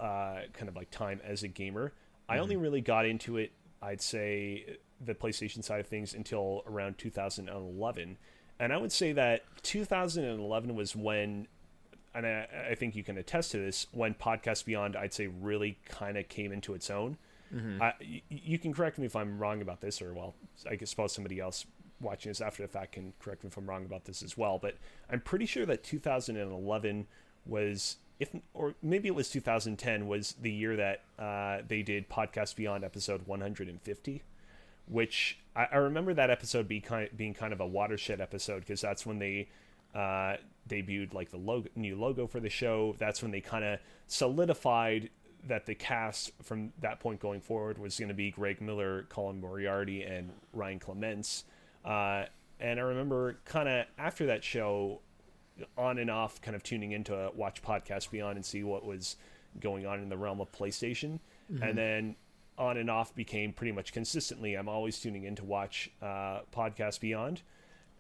uh, kind of like time as a gamer. I only really got into it, I'd say, the PlayStation side of things until around 2011. And I would say that 2011 was when, and I, I think you can attest to this, when Podcast Beyond, I'd say, really kind of came into its own. I, y- you can correct me if I'm wrong about this, or well, I suppose somebody else watching this after the fact can correct me if I'm wrong about this as well. But I'm pretty sure that 2011 was, if or maybe it was 2010, was the year that uh, they did Podcast Beyond episode 150, which I, I remember that episode be kind being kind of a watershed episode because that's when they uh, debuted like the logo, new logo for the show. That's when they kind of solidified that the cast from that point going forward was going to be Greg Miller, Colin Moriarty, and Ryan Clements. Uh, and I remember kind of after that show, on and off, kind of tuning in to watch Podcast Beyond and see what was going on in the realm of PlayStation, and then on and off became pretty much consistently. I'm always tuning in to watch uh, Podcast Beyond.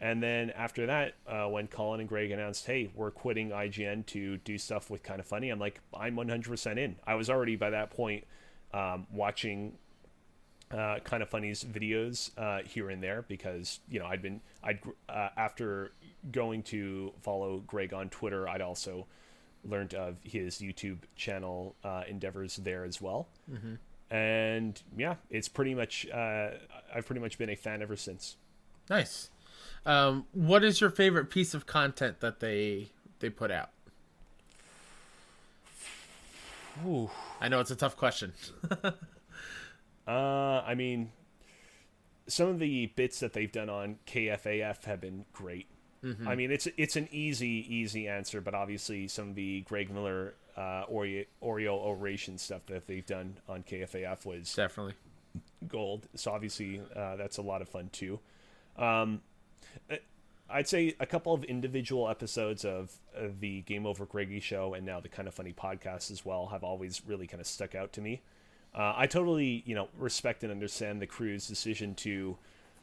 And then after that, uh, when Colin and Greg announced, "Hey, we're quitting IGN to do stuff with Kind of Funny," I'm like, "I'm 100% in." I was already by that point um, watching uh, Kind of Funny's videos uh, here and there because you know I'd been I'd uh, after going to follow Greg on Twitter, I'd also learned of his YouTube channel uh, endeavors there as well. And yeah, it's pretty much uh, I've pretty much been a fan ever since. Nice. Um, what is your favorite piece of content that they they put out? Ooh. I know it's a tough question. [laughs] Uh, I mean, some of the bits that they've done on KFAF have been great. I mean, it's it's an easy easy answer, but obviously some of the Greg Miller uh, Oreo, Oreo oration stuff that they've done on KFAF was Definitely. gold. So obviously uh, that's a lot of fun too. Um, I'd say a couple of individual episodes of, of the Game Over Greggy show and now the Kind of Funny podcast as well have always really kind of stuck out to me. Uh, I totally, you know, respect and understand the crew's decision to,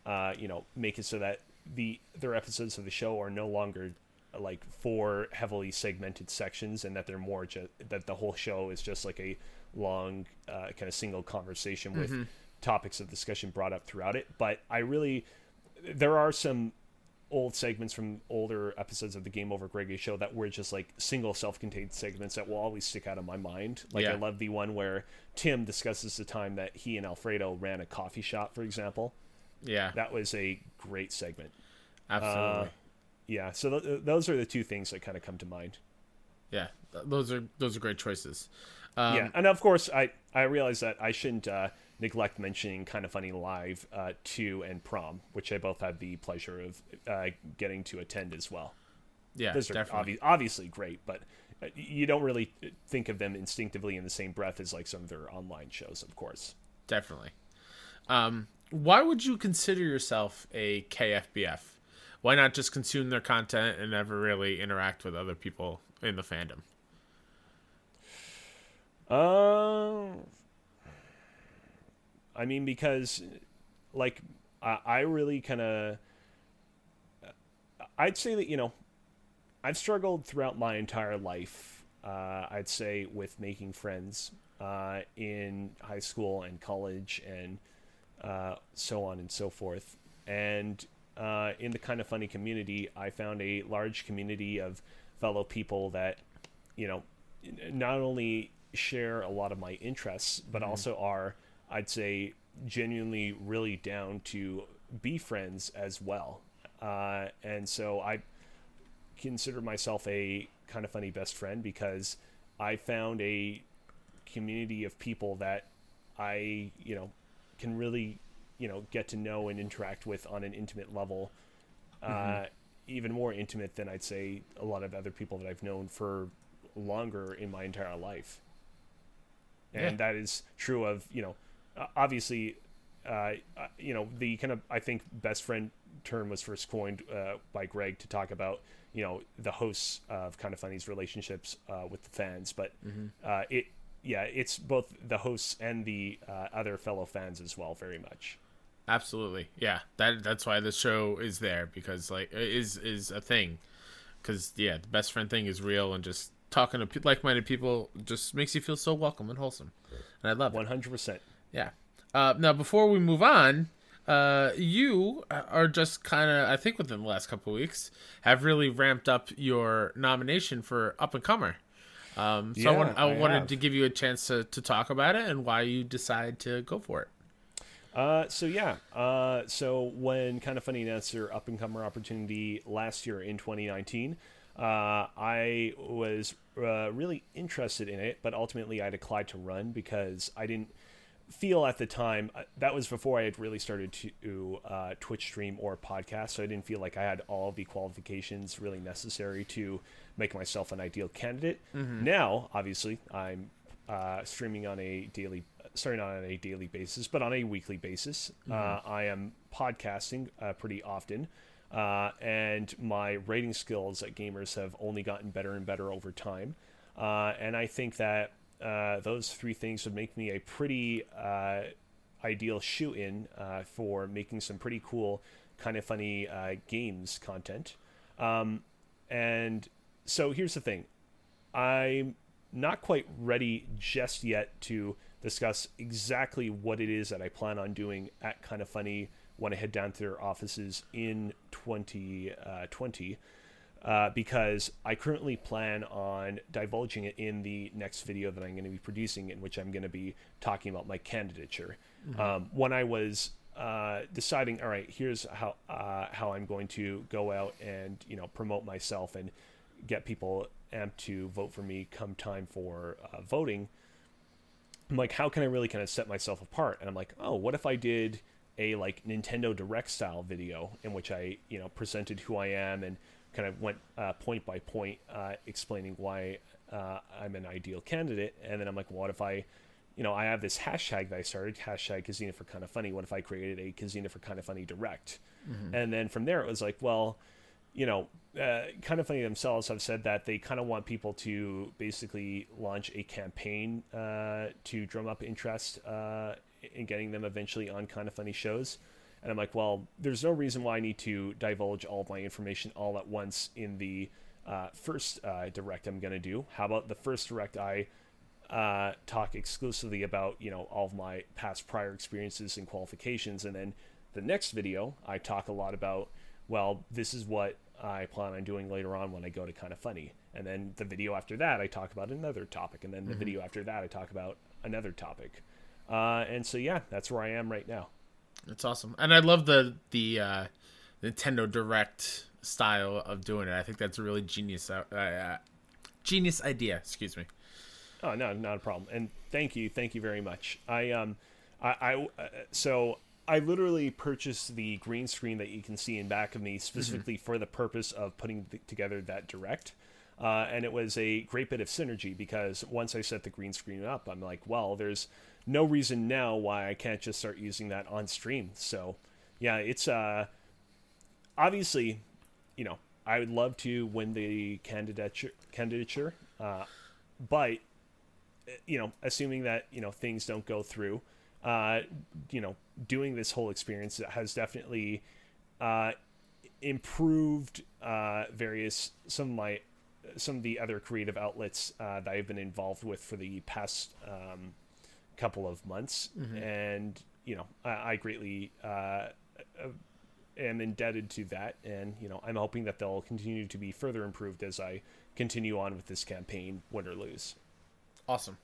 uh, you know, make it so that the their episodes of the show are no longer like four heavily segmented sections, and that they're more just that the whole show is just like a long, uh, kind of single conversation with topics of discussion brought up throughout it. But I really, there are some old segments from older episodes of the Game Over Greggy show that were just like single self-contained segments that will always stick out of my mind. Like I love the one where Tim discusses the time that he and Alfredo ran a coffee shop, for example. Yeah. That was a great segment. absolutely. Yeah, so th- those are the two things that kind of come to mind. yeah. Th- Those are those are great choices. Um, yeah, and of course, I I realize that I shouldn't uh, neglect mentioning kind of funny live uh, two and prom, which I both had the pleasure of uh, getting to attend as well. Yeah. Those are definitely. obvi- obviously great, but uh, you don't really think of them instinctively in the same breath as like some of their online shows, of course. Definitely. Um, why would you consider yourself a KFBF? Why not just consume their content and never really interact with other people in the fandom? Um, I mean, because like I, I really kind of, I'd say that you know, I've struggled throughout my entire life. Uh, I'd say with making friends uh, in high school and college and uh, so on and so forth. And uh, in the kind of funny community, I found a large community of fellow people that, you know, not only share a lot of my interests, but also are, I'd say, genuinely really down to be friends as well. Uh, and so I consider myself a kind of funny best friend because I found a community of people that I, you know, can really, you know, get to know and interact with on an intimate level. Uh, even more intimate than I'd say a lot of other people that I've known for longer in my entire life. And Yeah. that is true of, you know, uh, obviously, uh, uh, you know, the kind of, I think, best friend term was first coined uh, by Greg to talk about, you know, the hosts of Kind of Funny's relationships uh, with the fans. But uh, it, yeah, it's both the hosts and the uh, other fellow fans as well, very much. Absolutely. Yeah. That that's why the show is there because like is is a thing. Cuz yeah, the best friend thing is real and just talking to like-minded people just makes you feel so welcome and wholesome. And I love it. 100%. Yeah. Uh, now, before we move on, uh, you are just kind of, I think within the last couple of weeks, have really ramped up your nomination for Up and Comer. Um, so I, want, I, I wanted have. to give you a chance to, to talk about it and why you decide to go for it. Uh, so yeah, uh, so when kind of funny announced their up and comer opportunity last year in 2019, uh, I was uh, really interested in it, but ultimately I declined to run because I didn't feel at the time uh, that was before I had really started to uh, Twitch stream or podcast, so I didn't feel like I had all the qualifications really necessary to make myself an ideal candidate. Now, obviously, I'm uh, streaming on a daily, sorry, not on a daily basis, but on a weekly basis. Uh, I am podcasting uh, pretty often. uh, and my writing skills at gamers have only gotten better and better over time. Uh, and I think that uh, those three things would make me a pretty uh, ideal shoe in uh, for making some pretty cool, kind of funny uh, games content. Um, and so here's the thing I'm not quite ready just yet to discuss exactly what it is that I plan on doing at Kind of Funny when I head down to their offices in 2020. Uh, because I currently plan on divulging it in the next video that I'm going to be producing, in which I'm going to be talking about my candidature. Mm-hmm. Um, when I was uh, deciding, all right, here's how uh, how I'm going to go out and you know promote myself and get people amped to vote for me come time for uh, voting. I'm like, how can I really kind of set myself apart? And I'm like, oh, what if I did a like Nintendo Direct style video in which I you know presented who I am and kind of went uh, point by point uh, explaining why uh, I'm an ideal candidate. And then I'm like, what if I, you know, I have this hashtag that I started, hashtag Kozina for kind of funny. What if I created a Kozina for kind of funny direct? Mm-hmm. And then from there, it was like, well, you know, uh, kind of funny themselves have said that they kind of want people to basically launch a campaign uh, to drum up interest uh, in getting them eventually on kind of funny shows. And I'm like, well, there's no reason why I need to divulge all of my information all at once in the uh, first uh, direct I'm going to do. How about the first direct I uh, talk exclusively about, you know, all of my past prior experiences and qualifications. And then the next video, I talk a lot about, well, this is what I plan on doing later on when I go to Kind of Funny. And then the video after that, I talk about another topic. And then the mm-hmm. video after that, I talk about another topic. Uh, and so, yeah, that's where I am right now. It's awesome, and I love the the uh, Nintendo Direct style of doing it. I think that's a really genius uh, uh, genius idea. Excuse me. Oh no, not a problem. And thank you, thank you very much. I um, I, I uh, so I literally purchased the green screen that you can see in back of me specifically mm-hmm. for the purpose of putting the, together that direct. Uh, and it was a great bit of synergy because once I set the green screen up, I'm like, well, there's no reason now why I can't just start using that on stream. So, yeah, it's uh, obviously, you know, I would love to win the candidature, candidature, uh, but you know, assuming that you know things don't go through, uh, you know, doing this whole experience has definitely uh, improved uh, various some of my some of the other creative outlets uh, that I've been involved with for the past um, couple of months, mm-hmm. and you know I, I greatly uh, am indebted to that, and you know I'm hoping that they'll continue to be further improved as I continue on with this campaign, win or lose. Awesome.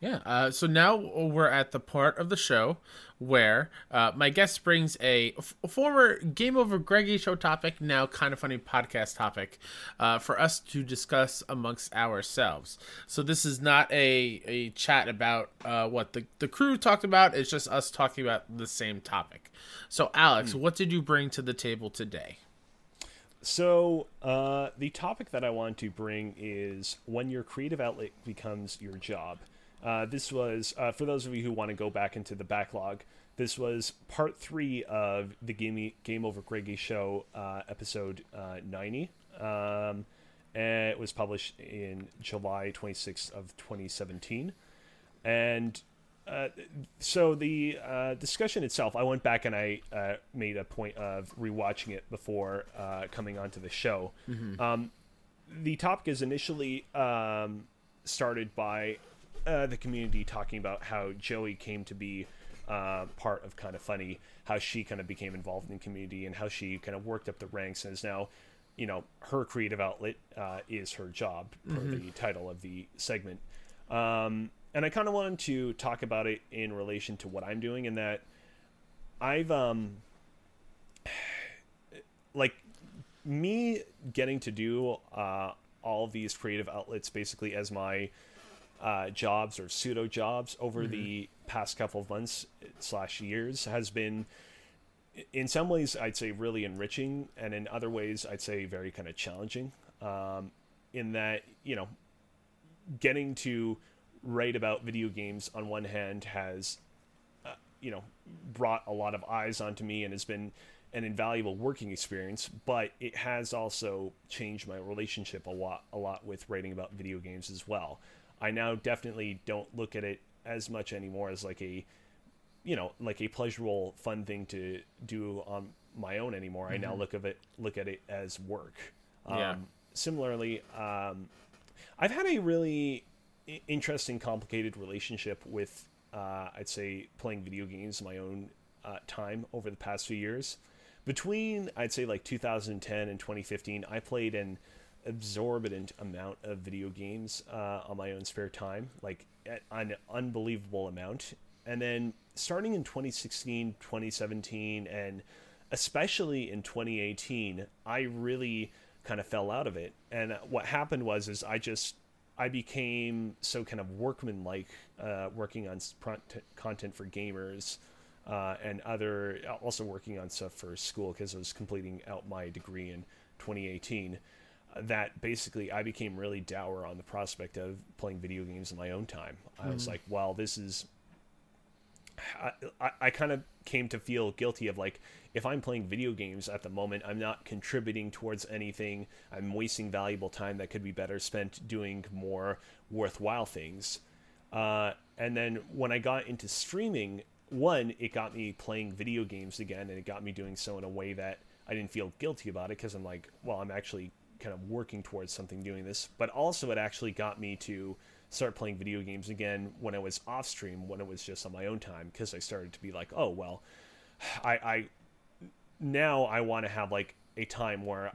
Yeah. Uh, so now we're at the part of the show where uh, my guest brings a f- former Game Over Greggy show topic, now kind of funny podcast topic, uh, for us to discuss amongst ourselves. So this is not a, a chat about uh, what the, the crew talked about, it's just us talking about the same topic. So, Alex, mm. what did you bring to the table today? So, uh, the topic that I want to bring is when your creative outlet becomes your job. Uh, this was, uh, for those of you who want to go back into the backlog, this was part three of the Game, Game Over Greggy show, uh, episode uh, 90. Um, and it was published in July 26th of 2017. And uh, so the uh, discussion itself, I went back and I uh, made a point of rewatching it before uh, coming onto the show. Mm-hmm. Um, the topic is initially um, started by uh, the community talking about how Joey came to be uh, part of kind of funny, how she kind of became involved in the community, and how she kind of worked up the ranks and is now, you know, her creative outlet uh, is her job, mm-hmm. the title of the segment. Um, and I kind of wanted to talk about it in relation to what I'm doing, in that I've um, [sighs] like me getting to do uh, all these creative outlets basically as my uh, jobs or pseudo jobs over mm-hmm. the past couple of months slash years has been in some ways i'd say really enriching and in other ways i'd say very kind of challenging um, in that you know getting to write about video games on one hand has uh, you know brought a lot of eyes onto me and has been an invaluable working experience, but it has also changed my relationship a lot, a lot with writing about video games as well. I now definitely don't look at it as much anymore as like a, you know, like a pleasurable, fun thing to do on my own anymore. Mm-hmm. I now look of it, look at it as work. Yeah. Um, similarly, um, I've had a really interesting, complicated relationship with, uh, I'd say, playing video games my own uh, time over the past few years between I'd say like 2010 and 2015, I played an exorbitant amount of video games uh, on my own spare time, like an unbelievable amount. And then starting in 2016, 2017, and especially in 2018, I really kind of fell out of it. And what happened was, is I just I became so kind of workmanlike, uh, working on content for gamers uh, and other also working on stuff for school because I was completing out my degree in 2018. That basically I became really dour on the prospect of playing video games in my own time. I was hmm. like, well, this is. I, I, I kind of came to feel guilty of like if I'm playing video games at the moment, I'm not contributing towards anything. I'm wasting valuable time that could be better spent doing more worthwhile things. Uh, and then when I got into streaming, one, it got me playing video games again, and it got me doing so in a way that I didn't feel guilty about it because I'm like, well, I'm actually kind of working towards something doing this. But also, it actually got me to start playing video games again when I was off stream, when it was just on my own time, because I started to be like, oh, well, I, I now I want to have like a time where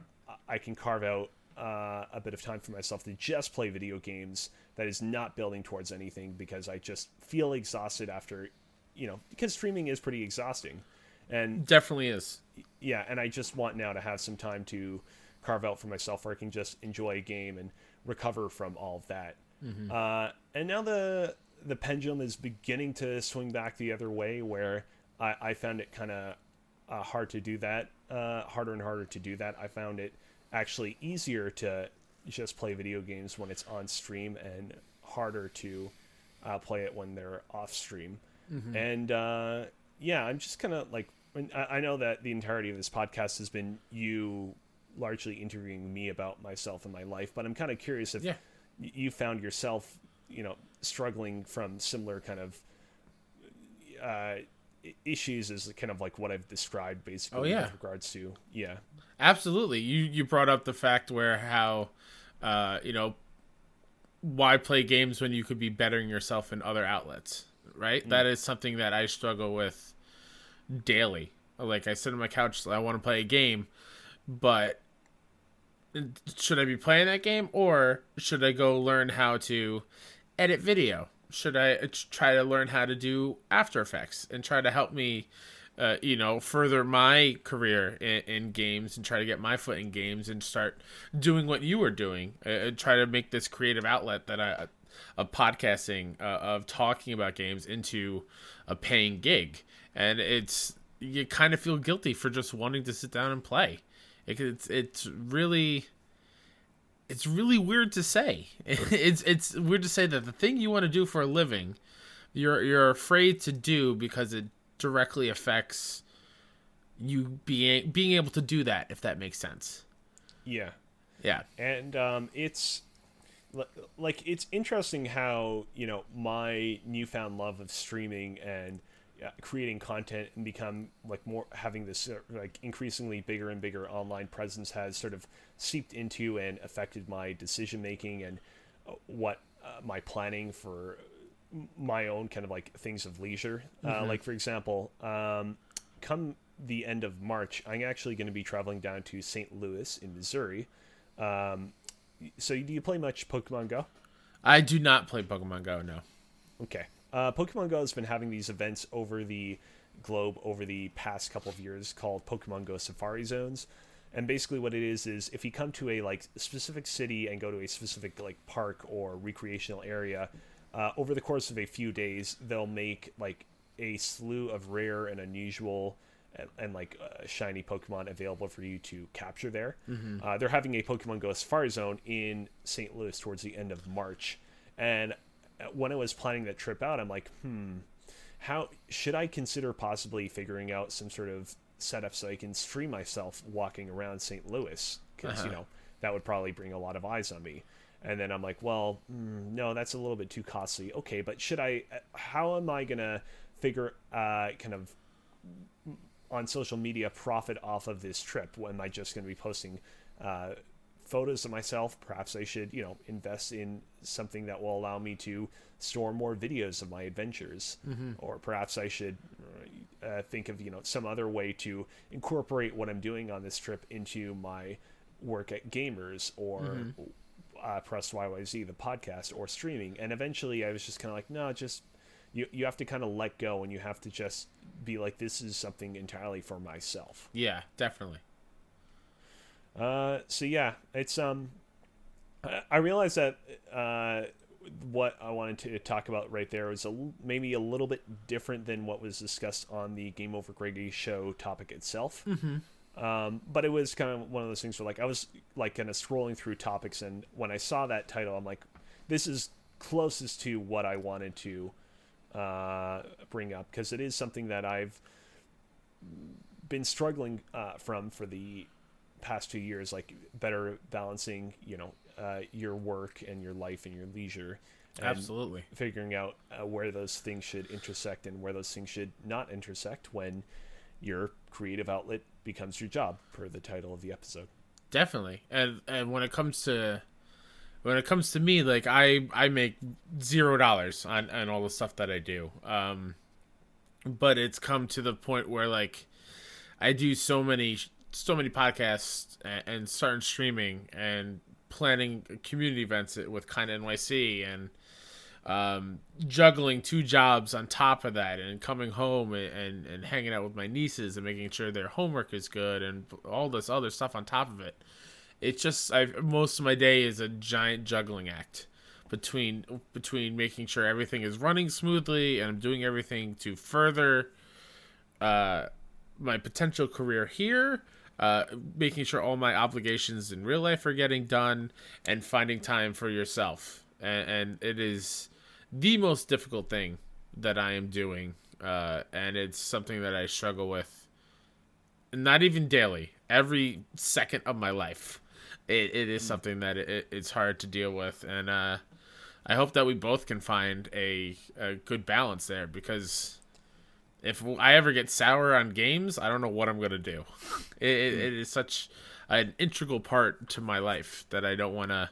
I can carve out uh, a bit of time for myself to just play video games that is not building towards anything because I just feel exhausted after you know, because streaming is pretty exhausting, and definitely is. Yeah, and I just want now to have some time to carve out for myself where I can just enjoy a game and recover from all of that. Mm-hmm. Uh, and now the the pendulum is beginning to swing back the other way, where I, I found it kind of uh, hard to do that, uh, harder and harder to do that. I found it actually easier to just play video games when it's on stream and harder to uh, play it when they're off stream. Mm-hmm. And uh, yeah, I'm just kind of like, I know that the entirety of this podcast has been you largely interviewing me about myself and my life, but I'm kind of curious if yeah. you found yourself, you know, struggling from similar kind of uh, issues as kind of like what I've described basically oh, yeah. with regards to yeah. Absolutely. You you brought up the fact where how uh, you know why play games when you could be bettering yourself in other outlets right? Mm. That is something that I struggle with daily. Like I sit on my couch, I want to play a game, but should I be playing that game or should I go learn how to edit video? Should I try to learn how to do After Effects and try to help me, uh, you know, further my career in, in, games and try to get my foot in games and start doing what you were doing? Uh, try to make this creative outlet that I of podcasting uh, of talking about games into a paying gig and it's you kind of feel guilty for just wanting to sit down and play it, it's it's really it's really weird to say. [laughs] It's it's weird to say that the thing you want to do for a living you're you're afraid to do because it directly affects you being being able to do that if that makes sense. Yeah. Yeah. And um it's like it's interesting how you know my newfound love of streaming and creating content and become like more having this uh, like increasingly bigger and bigger online presence has sort of seeped into and affected my decision making and uh, what uh, my planning for my own kind of like things of leisure uh, mm-hmm. like for example um, come the end of march i'm actually going to be traveling down to st louis in missouri um, so do you play much Pokemon Go? I do not play Pokemon Go. No. Okay. Uh, Pokemon Go has been having these events over the globe over the past couple of years called Pokemon Go Safari Zones. And basically, what it is is if you come to a like specific city and go to a specific like park or recreational area, uh, over the course of a few days, they'll make like a slew of rare and unusual and, and like uh, shiny Pokemon available for you to capture there. Mm-hmm. Uh, they're having a Pokemon Go Safari Zone in St. Louis towards the end of March, and when I was planning that trip out, I'm like, hmm, how should I consider possibly figuring out some sort of setup so I can stream myself walking around St. Louis because Uh-huh. you know that would probably bring a lot of eyes on me. And then I'm like, well, mm, no, that's a little bit too costly. Okay, but should I? uh, How am I gonna figure uh, kind of on social media profit off of this trip? Am I just going to be posting uh, photos of myself? Perhaps I should, you know, invest in something that will allow me to store more videos of my adventures, or perhaps I should uh, think of, you know, some other way to incorporate what I'm doing on this trip into my work at Gamers or. Uh, Press YYZ, the podcast, or streaming, and eventually I was just kind of like, no, just you you have to kind of let go and you have to just be like this is something entirely for myself Yeah, definitely. Uh so yeah it's um i, I realized that uh what i wanted to talk about right there was a maybe a little bit different than what was discussed on the game over greggy show topic itself mm-hmm. um but it was kind of one of those things where like i was like kind of scrolling through topics and when i saw that title i'm like this is closest to what i wanted to uh, bring up because it is something that I've been struggling uh, from for the past two years, like better balancing, you know, uh, your work and your life and your leisure. And Absolutely. Figuring out uh, where those things should intersect and where those things should not intersect when your creative outlet becomes your job, per the title of the episode. Definitely. And and when it comes to when it comes to me, like I I make zero dollars on on all the stuff that I do. Um, but it's come to the point where like I do so many so many podcasts and, and starting streaming and planning community events with kind of NYC and um, juggling two jobs on top of that and coming home and, and, and hanging out with my nieces and making sure their homework is good and all this other stuff on top of it. It's just I most of my day is a giant juggling act between between making sure everything is running smoothly and I'm doing everything to further uh, my potential career here, uh, making sure all my obligations in real life are getting done, and finding time for yourself. And, and it is the most difficult thing that I am doing, uh, and it's something that I struggle with. Not even daily, every second of my life, it, it is something that it, it's hard to deal with, and uh, I hope that we both can find a, a good balance there because if I ever get sour on games, I don't know what I'm gonna do. [laughs] It, it, it is such an integral part to my life that I don't want to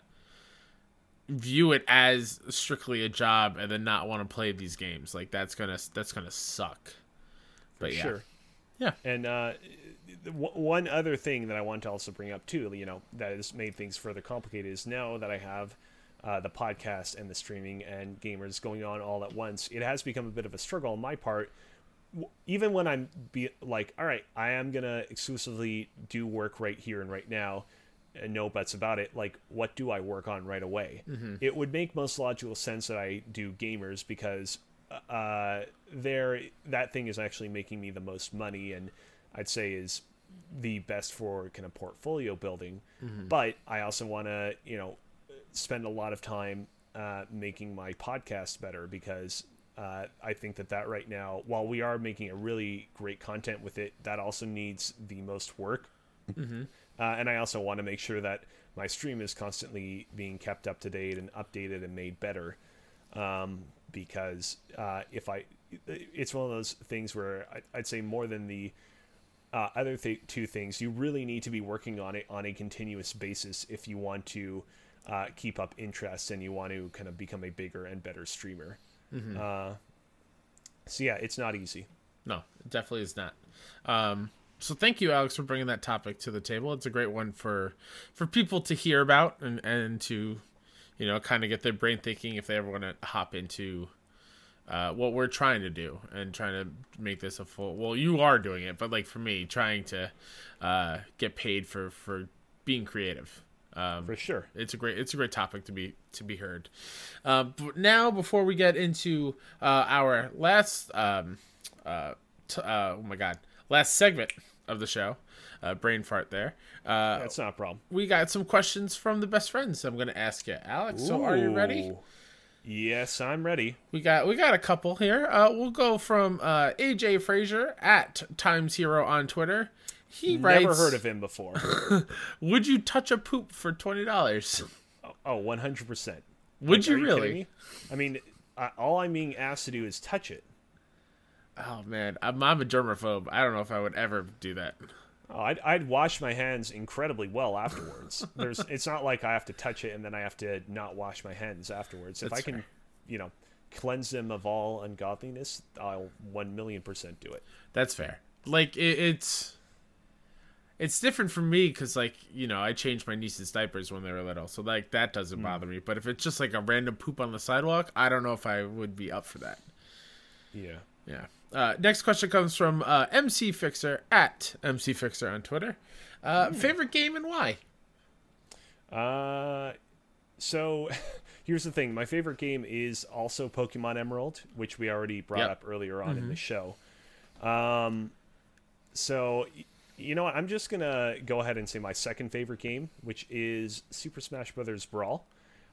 view it as strictly a job and then not want to play these games. Like that's gonna that's gonna suck. But yeah, Sure. yeah, And uh, one other thing that I want to also bring up too, you know, that has made things further complicated is now that I have uh, the podcast and the streaming and gamers going on all at once, it has become a bit of a struggle on my part. Even when I'm be like, all right, I am gonna exclusively do work right here and right now, and no buts about it. Like, what do I work on right away? It would make most logical sense that I do gamers because uh, there that thing is actually making me the most money, and I'd say is the best for kind of portfolio building. But I also want to, you know, spend a lot of time uh, making my podcast better because uh, I think that that right now, while we are making a really great content with it, that also needs the most work. Uh, and I also want to make sure that my stream is constantly being kept up to date and updated and made better. Um, because uh, if I, it's one of those things where I, I'd say more than the uh, other th- two things, you really need to be working on it on a continuous basis if you want to uh, keep up interest and you want to kind of become a bigger and better streamer. Uh, so yeah, it's not easy. no, it definitely is not. Um, so thank you, Alex, for bringing that topic to the table. It's a great one for for people to hear about and and to you know kind of get their brain thinking if they ever want to hop into uh, what we're trying to do and trying to make this a full. Well, you are doing it, but like for me, trying to uh, get paid for for being creative. Um, For sure. it's a great it's a great topic to be to be heard. Uh, but now, before we get into uh, our last um, uh, t- uh, oh my god last segment of the show, uh, brain fart there. Uh, That's not a problem. we got some questions from the best friends. I'm going to ask you, Alex. So, are you ready? Yes, I'm ready. We got we got a couple here. Uh, we'll go from uh, AJ Fraser at Times Hero on Twitter. He writes, Never heard of him before. [laughs] Would you touch a poop for twenty dollars? oh, 100%. Would you really? kidding me? I mean, I, all I'm being asked to do is touch it. Oh man, I'm, I'm a germaphobe. I don't know if I would ever do that. Oh, I'd, I'd wash my hands incredibly well afterwards. There's, [laughs] it's not like I have to touch it and then I have to not wash my hands afterwards. If That's I can, fair. you know, cleanse them of all ungodliness, I'll one million percent do it. That's fair. Like it, it's it's different for me because like you know I changed my niece's diapers when they were little, so like that doesn't bother me. But if it's just like a random poop on the sidewalk, I don't know if I would be up for that. Yeah. Yeah. Uh, next question comes from uh, MC Fixer at MC Fixer on Twitter. Uh, favorite game and why? Uh, so [laughs] here's the thing. My favorite game is also Pokemon Emerald, which we already brought Yep. up earlier on in the show. Um, so you know what? I'm just gonna go ahead and say my second favorite game, which is Super Smash Brothers Brawl.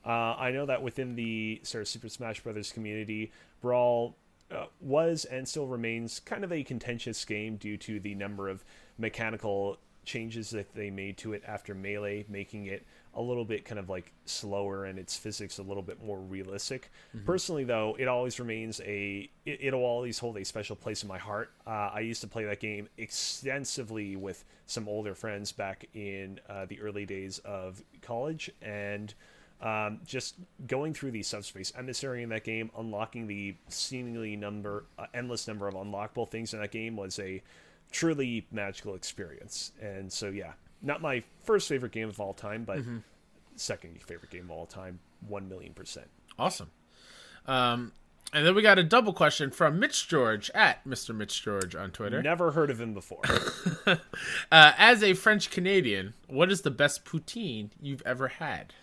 Uh, I know that within the sort of Super Smash Brothers community, Brawl uh, was and still remains kind of a contentious game due to the number of mechanical changes that they made to it after Melee, making it a little bit kind of like slower and its physics a little bit more realistic. Personally, though, it always remains a it, it'll always hold a special place in my heart. Uh, I used to play that game extensively with some older friends back in uh, the early days of college, and um, just going through the subspace emissary in that game, unlocking the seemingly number, uh, endless number of unlockable things in that game was a truly magical experience. And so, yeah, not my first favorite game of all time, but second favorite game of all time, one million percent. Awesome. Um, and then we got a double question from Mitch George at Mr. Mitch George on Twitter. Never heard of him before. [laughs] Uh, as a French Canadian, what is the best poutine you've ever had?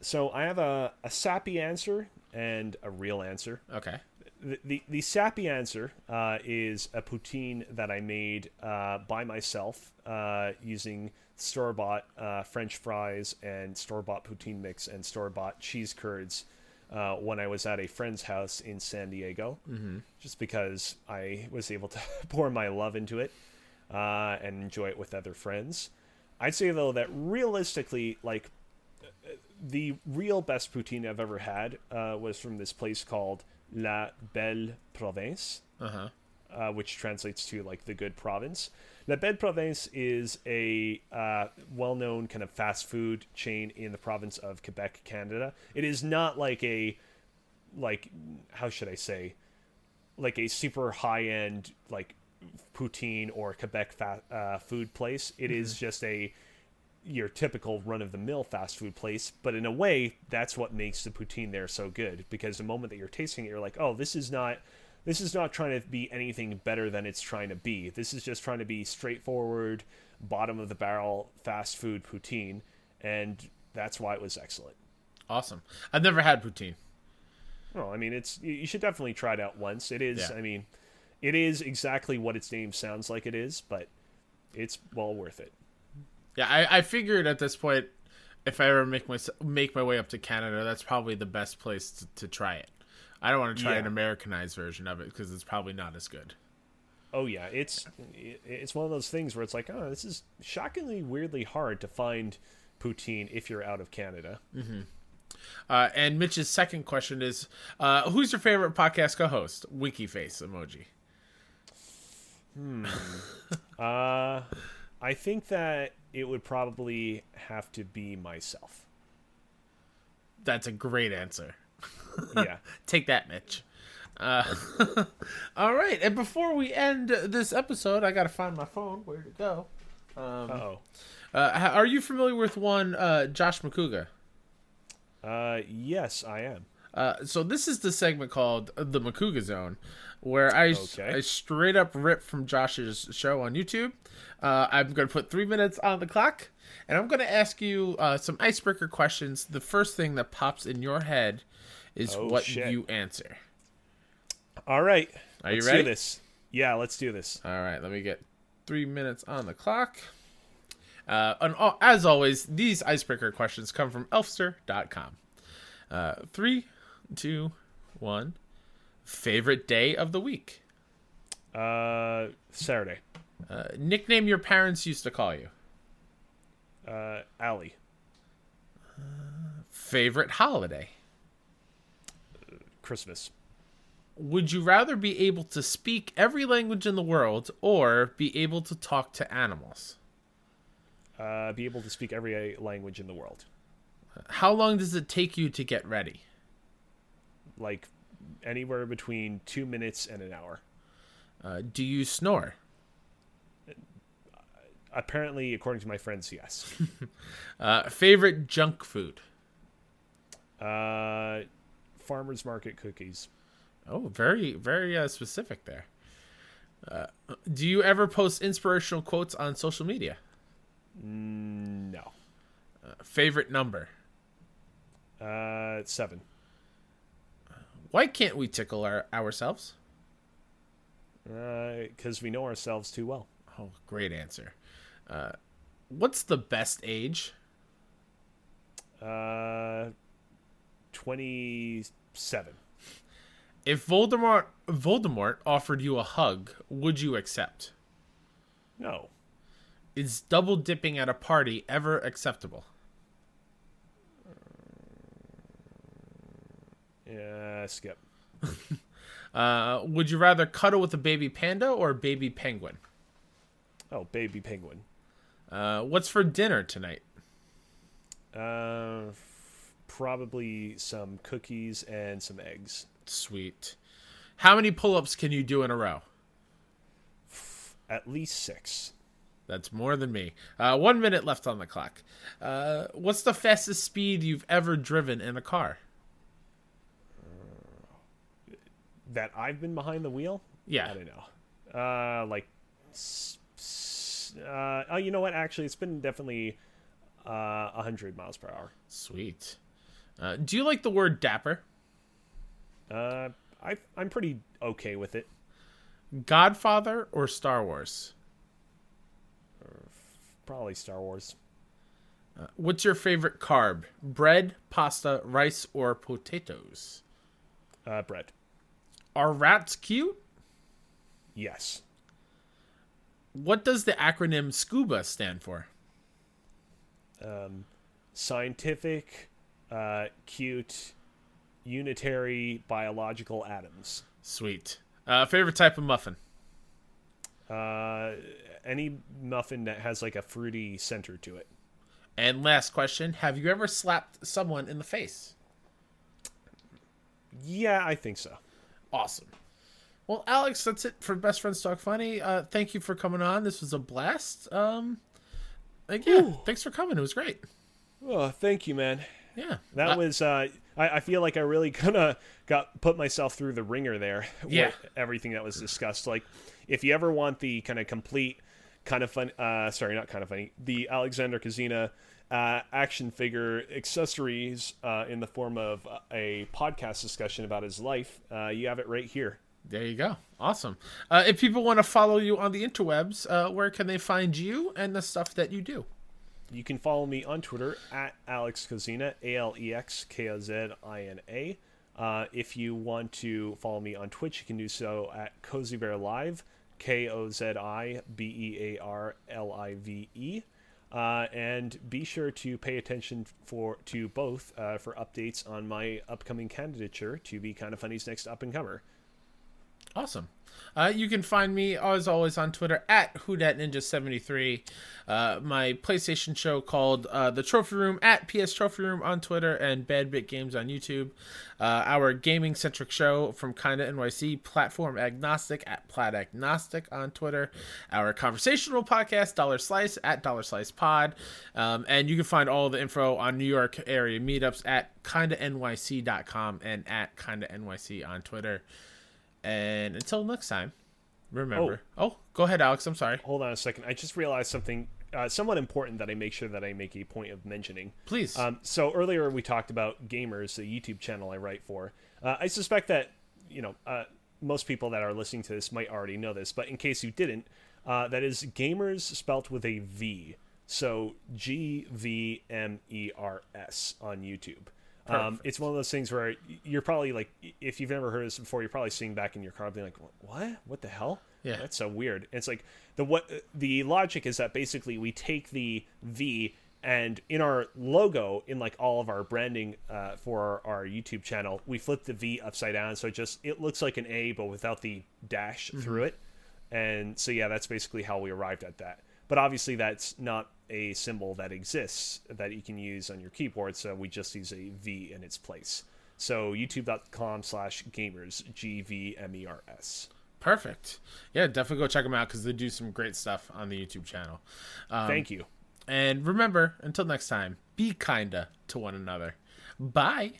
so I have a, a sappy answer and a real answer. Okay. The, the, the sappy answer uh, is a poutine that I made uh, by myself uh, using store bought uh, French fries and store bought poutine mix and store bought cheese curds uh, when I was at a friend's house in San Diego. Mm-hmm. Just because I was able to [laughs] pour my love into it uh, and enjoy it with other friends. I'd say though that realistically, like the real best poutine I've ever had uh, was from this place called La Belle Province, Uh-huh. uh, which translates to like the good province. La Belle Province is a uh, well-known kind of fast food chain in the province of Quebec, Canada. It is not like a like how should I say like a super high-end like poutine or Quebec fa- uh, food place. It is just a your typical run of the mill fast food place, but in a way, that's what makes the poutine there so good because the moment that you're tasting it, you're like, oh, this is not. This is not trying to be anything better than it's trying to be. This is just trying to be straightforward, bottom of the barrel fast food poutine, and that's why it was excellent. Awesome. I've never had poutine. Well, I mean, it's you should definitely try it out once. It is, Yeah. I mean, it is exactly what its name sounds like it is, but it's well worth it. Yeah, I, I figured at this point, if I ever make my make my way up to Canada, that's probably the best place to, to try it. I don't want to try Yeah. an Americanized version of it because it's probably not as good. Oh yeah, it's it's one of those things where it's like, oh, this is shockingly weirdly hard to find poutine if you're out of Canada. Uh, and Mitch's second question is, uh, who's your favorite podcast co-host? Winky face emoji. Hmm. [laughs] Uh, I think that it would probably have to be myself. That's a great answer. [laughs] Yeah. Take that, Mitch. Uh, [laughs] all right, and before we end this episode, I gotta find my phone. Where'd it go? oh. Uh, are you familiar with one uh, Josh Macuga? Uh, yes, I am. Uh, so this is the segment called the Macuga Zone, where I, Okay. I straight up rip from Josh's show on YouTube. Uh, I'm going to put three minutes on the clock, and I'm going to ask you uh, some icebreaker questions. The first thing that pops in your head is Oh, what shit. you answer. All right. Are you let's ready? Do this. Yeah, let's do this. All right, let me get three minutes on the clock. Uh, and al- as always, these icebreaker questions come from elfster.com. Uh, three, two, one. Favorite day of the week. Uh, Saturday. Uh, nickname your parents used to call you. Uh, Allie. Favorite holiday. Christmas. Would you rather be able to speak every language in the world or be able to talk to animals? Uh, be able to speak every language in the world. How long does it take you to get ready? Like anywhere between two minutes and an hour. Uh, do you snore? Apparently, according to my friends, yes. [laughs] Uh, favorite junk food? uh, farmers market cookies. Oh, very, very uh, specific there. Uh, do you ever post inspirational quotes on social media? No. Favorite number? Uh, seven. Why can't we tickle our, ourselves? Because we know ourselves too well. Oh, great answer. Uh, what's the best age? Uh, twenty-seven. If Voldemort Voldemort offered you a hug, would you accept? No. Is double dipping at a party ever acceptable? Yeah, skip. [laughs] Uh, would you rather cuddle with a baby panda or a baby penguin? Oh, baby penguin. Uh, what's for dinner tonight? Uh, f- probably some cookies and some eggs. Sweet. How many pull-ups can you do in a row? At least six. That's more than me. Uh, one minute left on the clock. Uh, what's the fastest speed you've ever driven in a car? That I've been behind the wheel? Yeah. I don't know. Uh, like, uh, oh, you know what? Actually, it's been definitely uh, 100 miles per hour. Sweet. Uh, do you like the word dapper? Uh, I, I'm pretty okay with it. Godfather or Star Wars? Probably Star Wars. What's your favorite carb? Bread, pasta, rice, or potatoes? Uh, bread. Are rats cute? Yes. What does the acronym SCUBA stand for? Um, Scientific, uh, cute, unitary biological atoms. Sweet. Uh, favorite type of muffin? Uh, any muffin that has like a fruity center to it. And last question Have you ever slapped someone in the face? Yeah, I think so. Awesome. Well, Alex, that's it for Best Friends Talk Funny. Uh, thank you for coming on. This was a blast. Um, like, yeah, thanks for coming. It was great. Oh, thank you, man. Yeah. That Uh, was. Uh, I, I feel like I really [laughs] kind of got put myself through the ringer there. with Yeah. everything that was discussed. Like, if you ever want the kind of complete, kind of fun. Uh, sorry, not kind of funny. The Alexander Kozina uh, action figure accessories uh, in the form of a podcast discussion about his life. Uh, you have it right here. There you go. Awesome. Uh, if people want to follow you on the interwebs, uh, where can they find you and the stuff that you do? You can follow me on Twitter at Alex Kozina, A L E X K O Z I N A. Uh, if you want to follow me on Twitch, you can do so at KoziBear Live, K O Z I B E A R L I V E. Uh, and be sure to pay attention for to both uh, for updates on my upcoming candidature to be kind of funny's next up and comer. Awesome. Uh, you can find me, as always, on Twitter at WhoDatNinja73. Uh, my PlayStation show called uh, The Trophy Room at PS Trophy Room on Twitter and Bad Bit Games on YouTube. Uh, our gaming centric show from Kinda NYC, Platform Agnostic at Plat Agnostic on Twitter. Our conversational podcast, Dollar Slice at Dollar Slice Pod. Um, and you can find all the info on New York area meetups at KindaNYC.com and at Kinda NYC on Twitter. And until next time, remember. Oh, go ahead, Alex. I'm sorry. Hold on a second. I just realized something uh, somewhat important that I make sure that I make a point of mentioning. Please. Um, so earlier we talked about Gamers, the YouTube channel I write for. Uh, I suspect that you know uh, most people that are listening to this might already know this, but in case you didn't, uh, that is Gamers spelt with a V. So G V M E R S on YouTube. Um, it's one of those things where you're probably like, if you've never heard this before, you're probably sitting back in your car being like, "What? What the hell? Yeah. that's so weird." And it's like the what the logic is that basically we take the V and in our logo, in like all of our branding uh, for our, our YouTube channel, we flip the V upside down, so it just it looks like an A but without the dash through it. And so yeah, that's basically how we arrived at that. But obviously, that's not a symbol that exists that you can use on your keyboard. So we just use a V in its place. So youtube.com slash gamers, G V M E R S. Perfect. Yeah, definitely go check them out because they do some great stuff on the YouTube channel. Um, Thank you. And remember, until next time, be kinda to one another. Bye.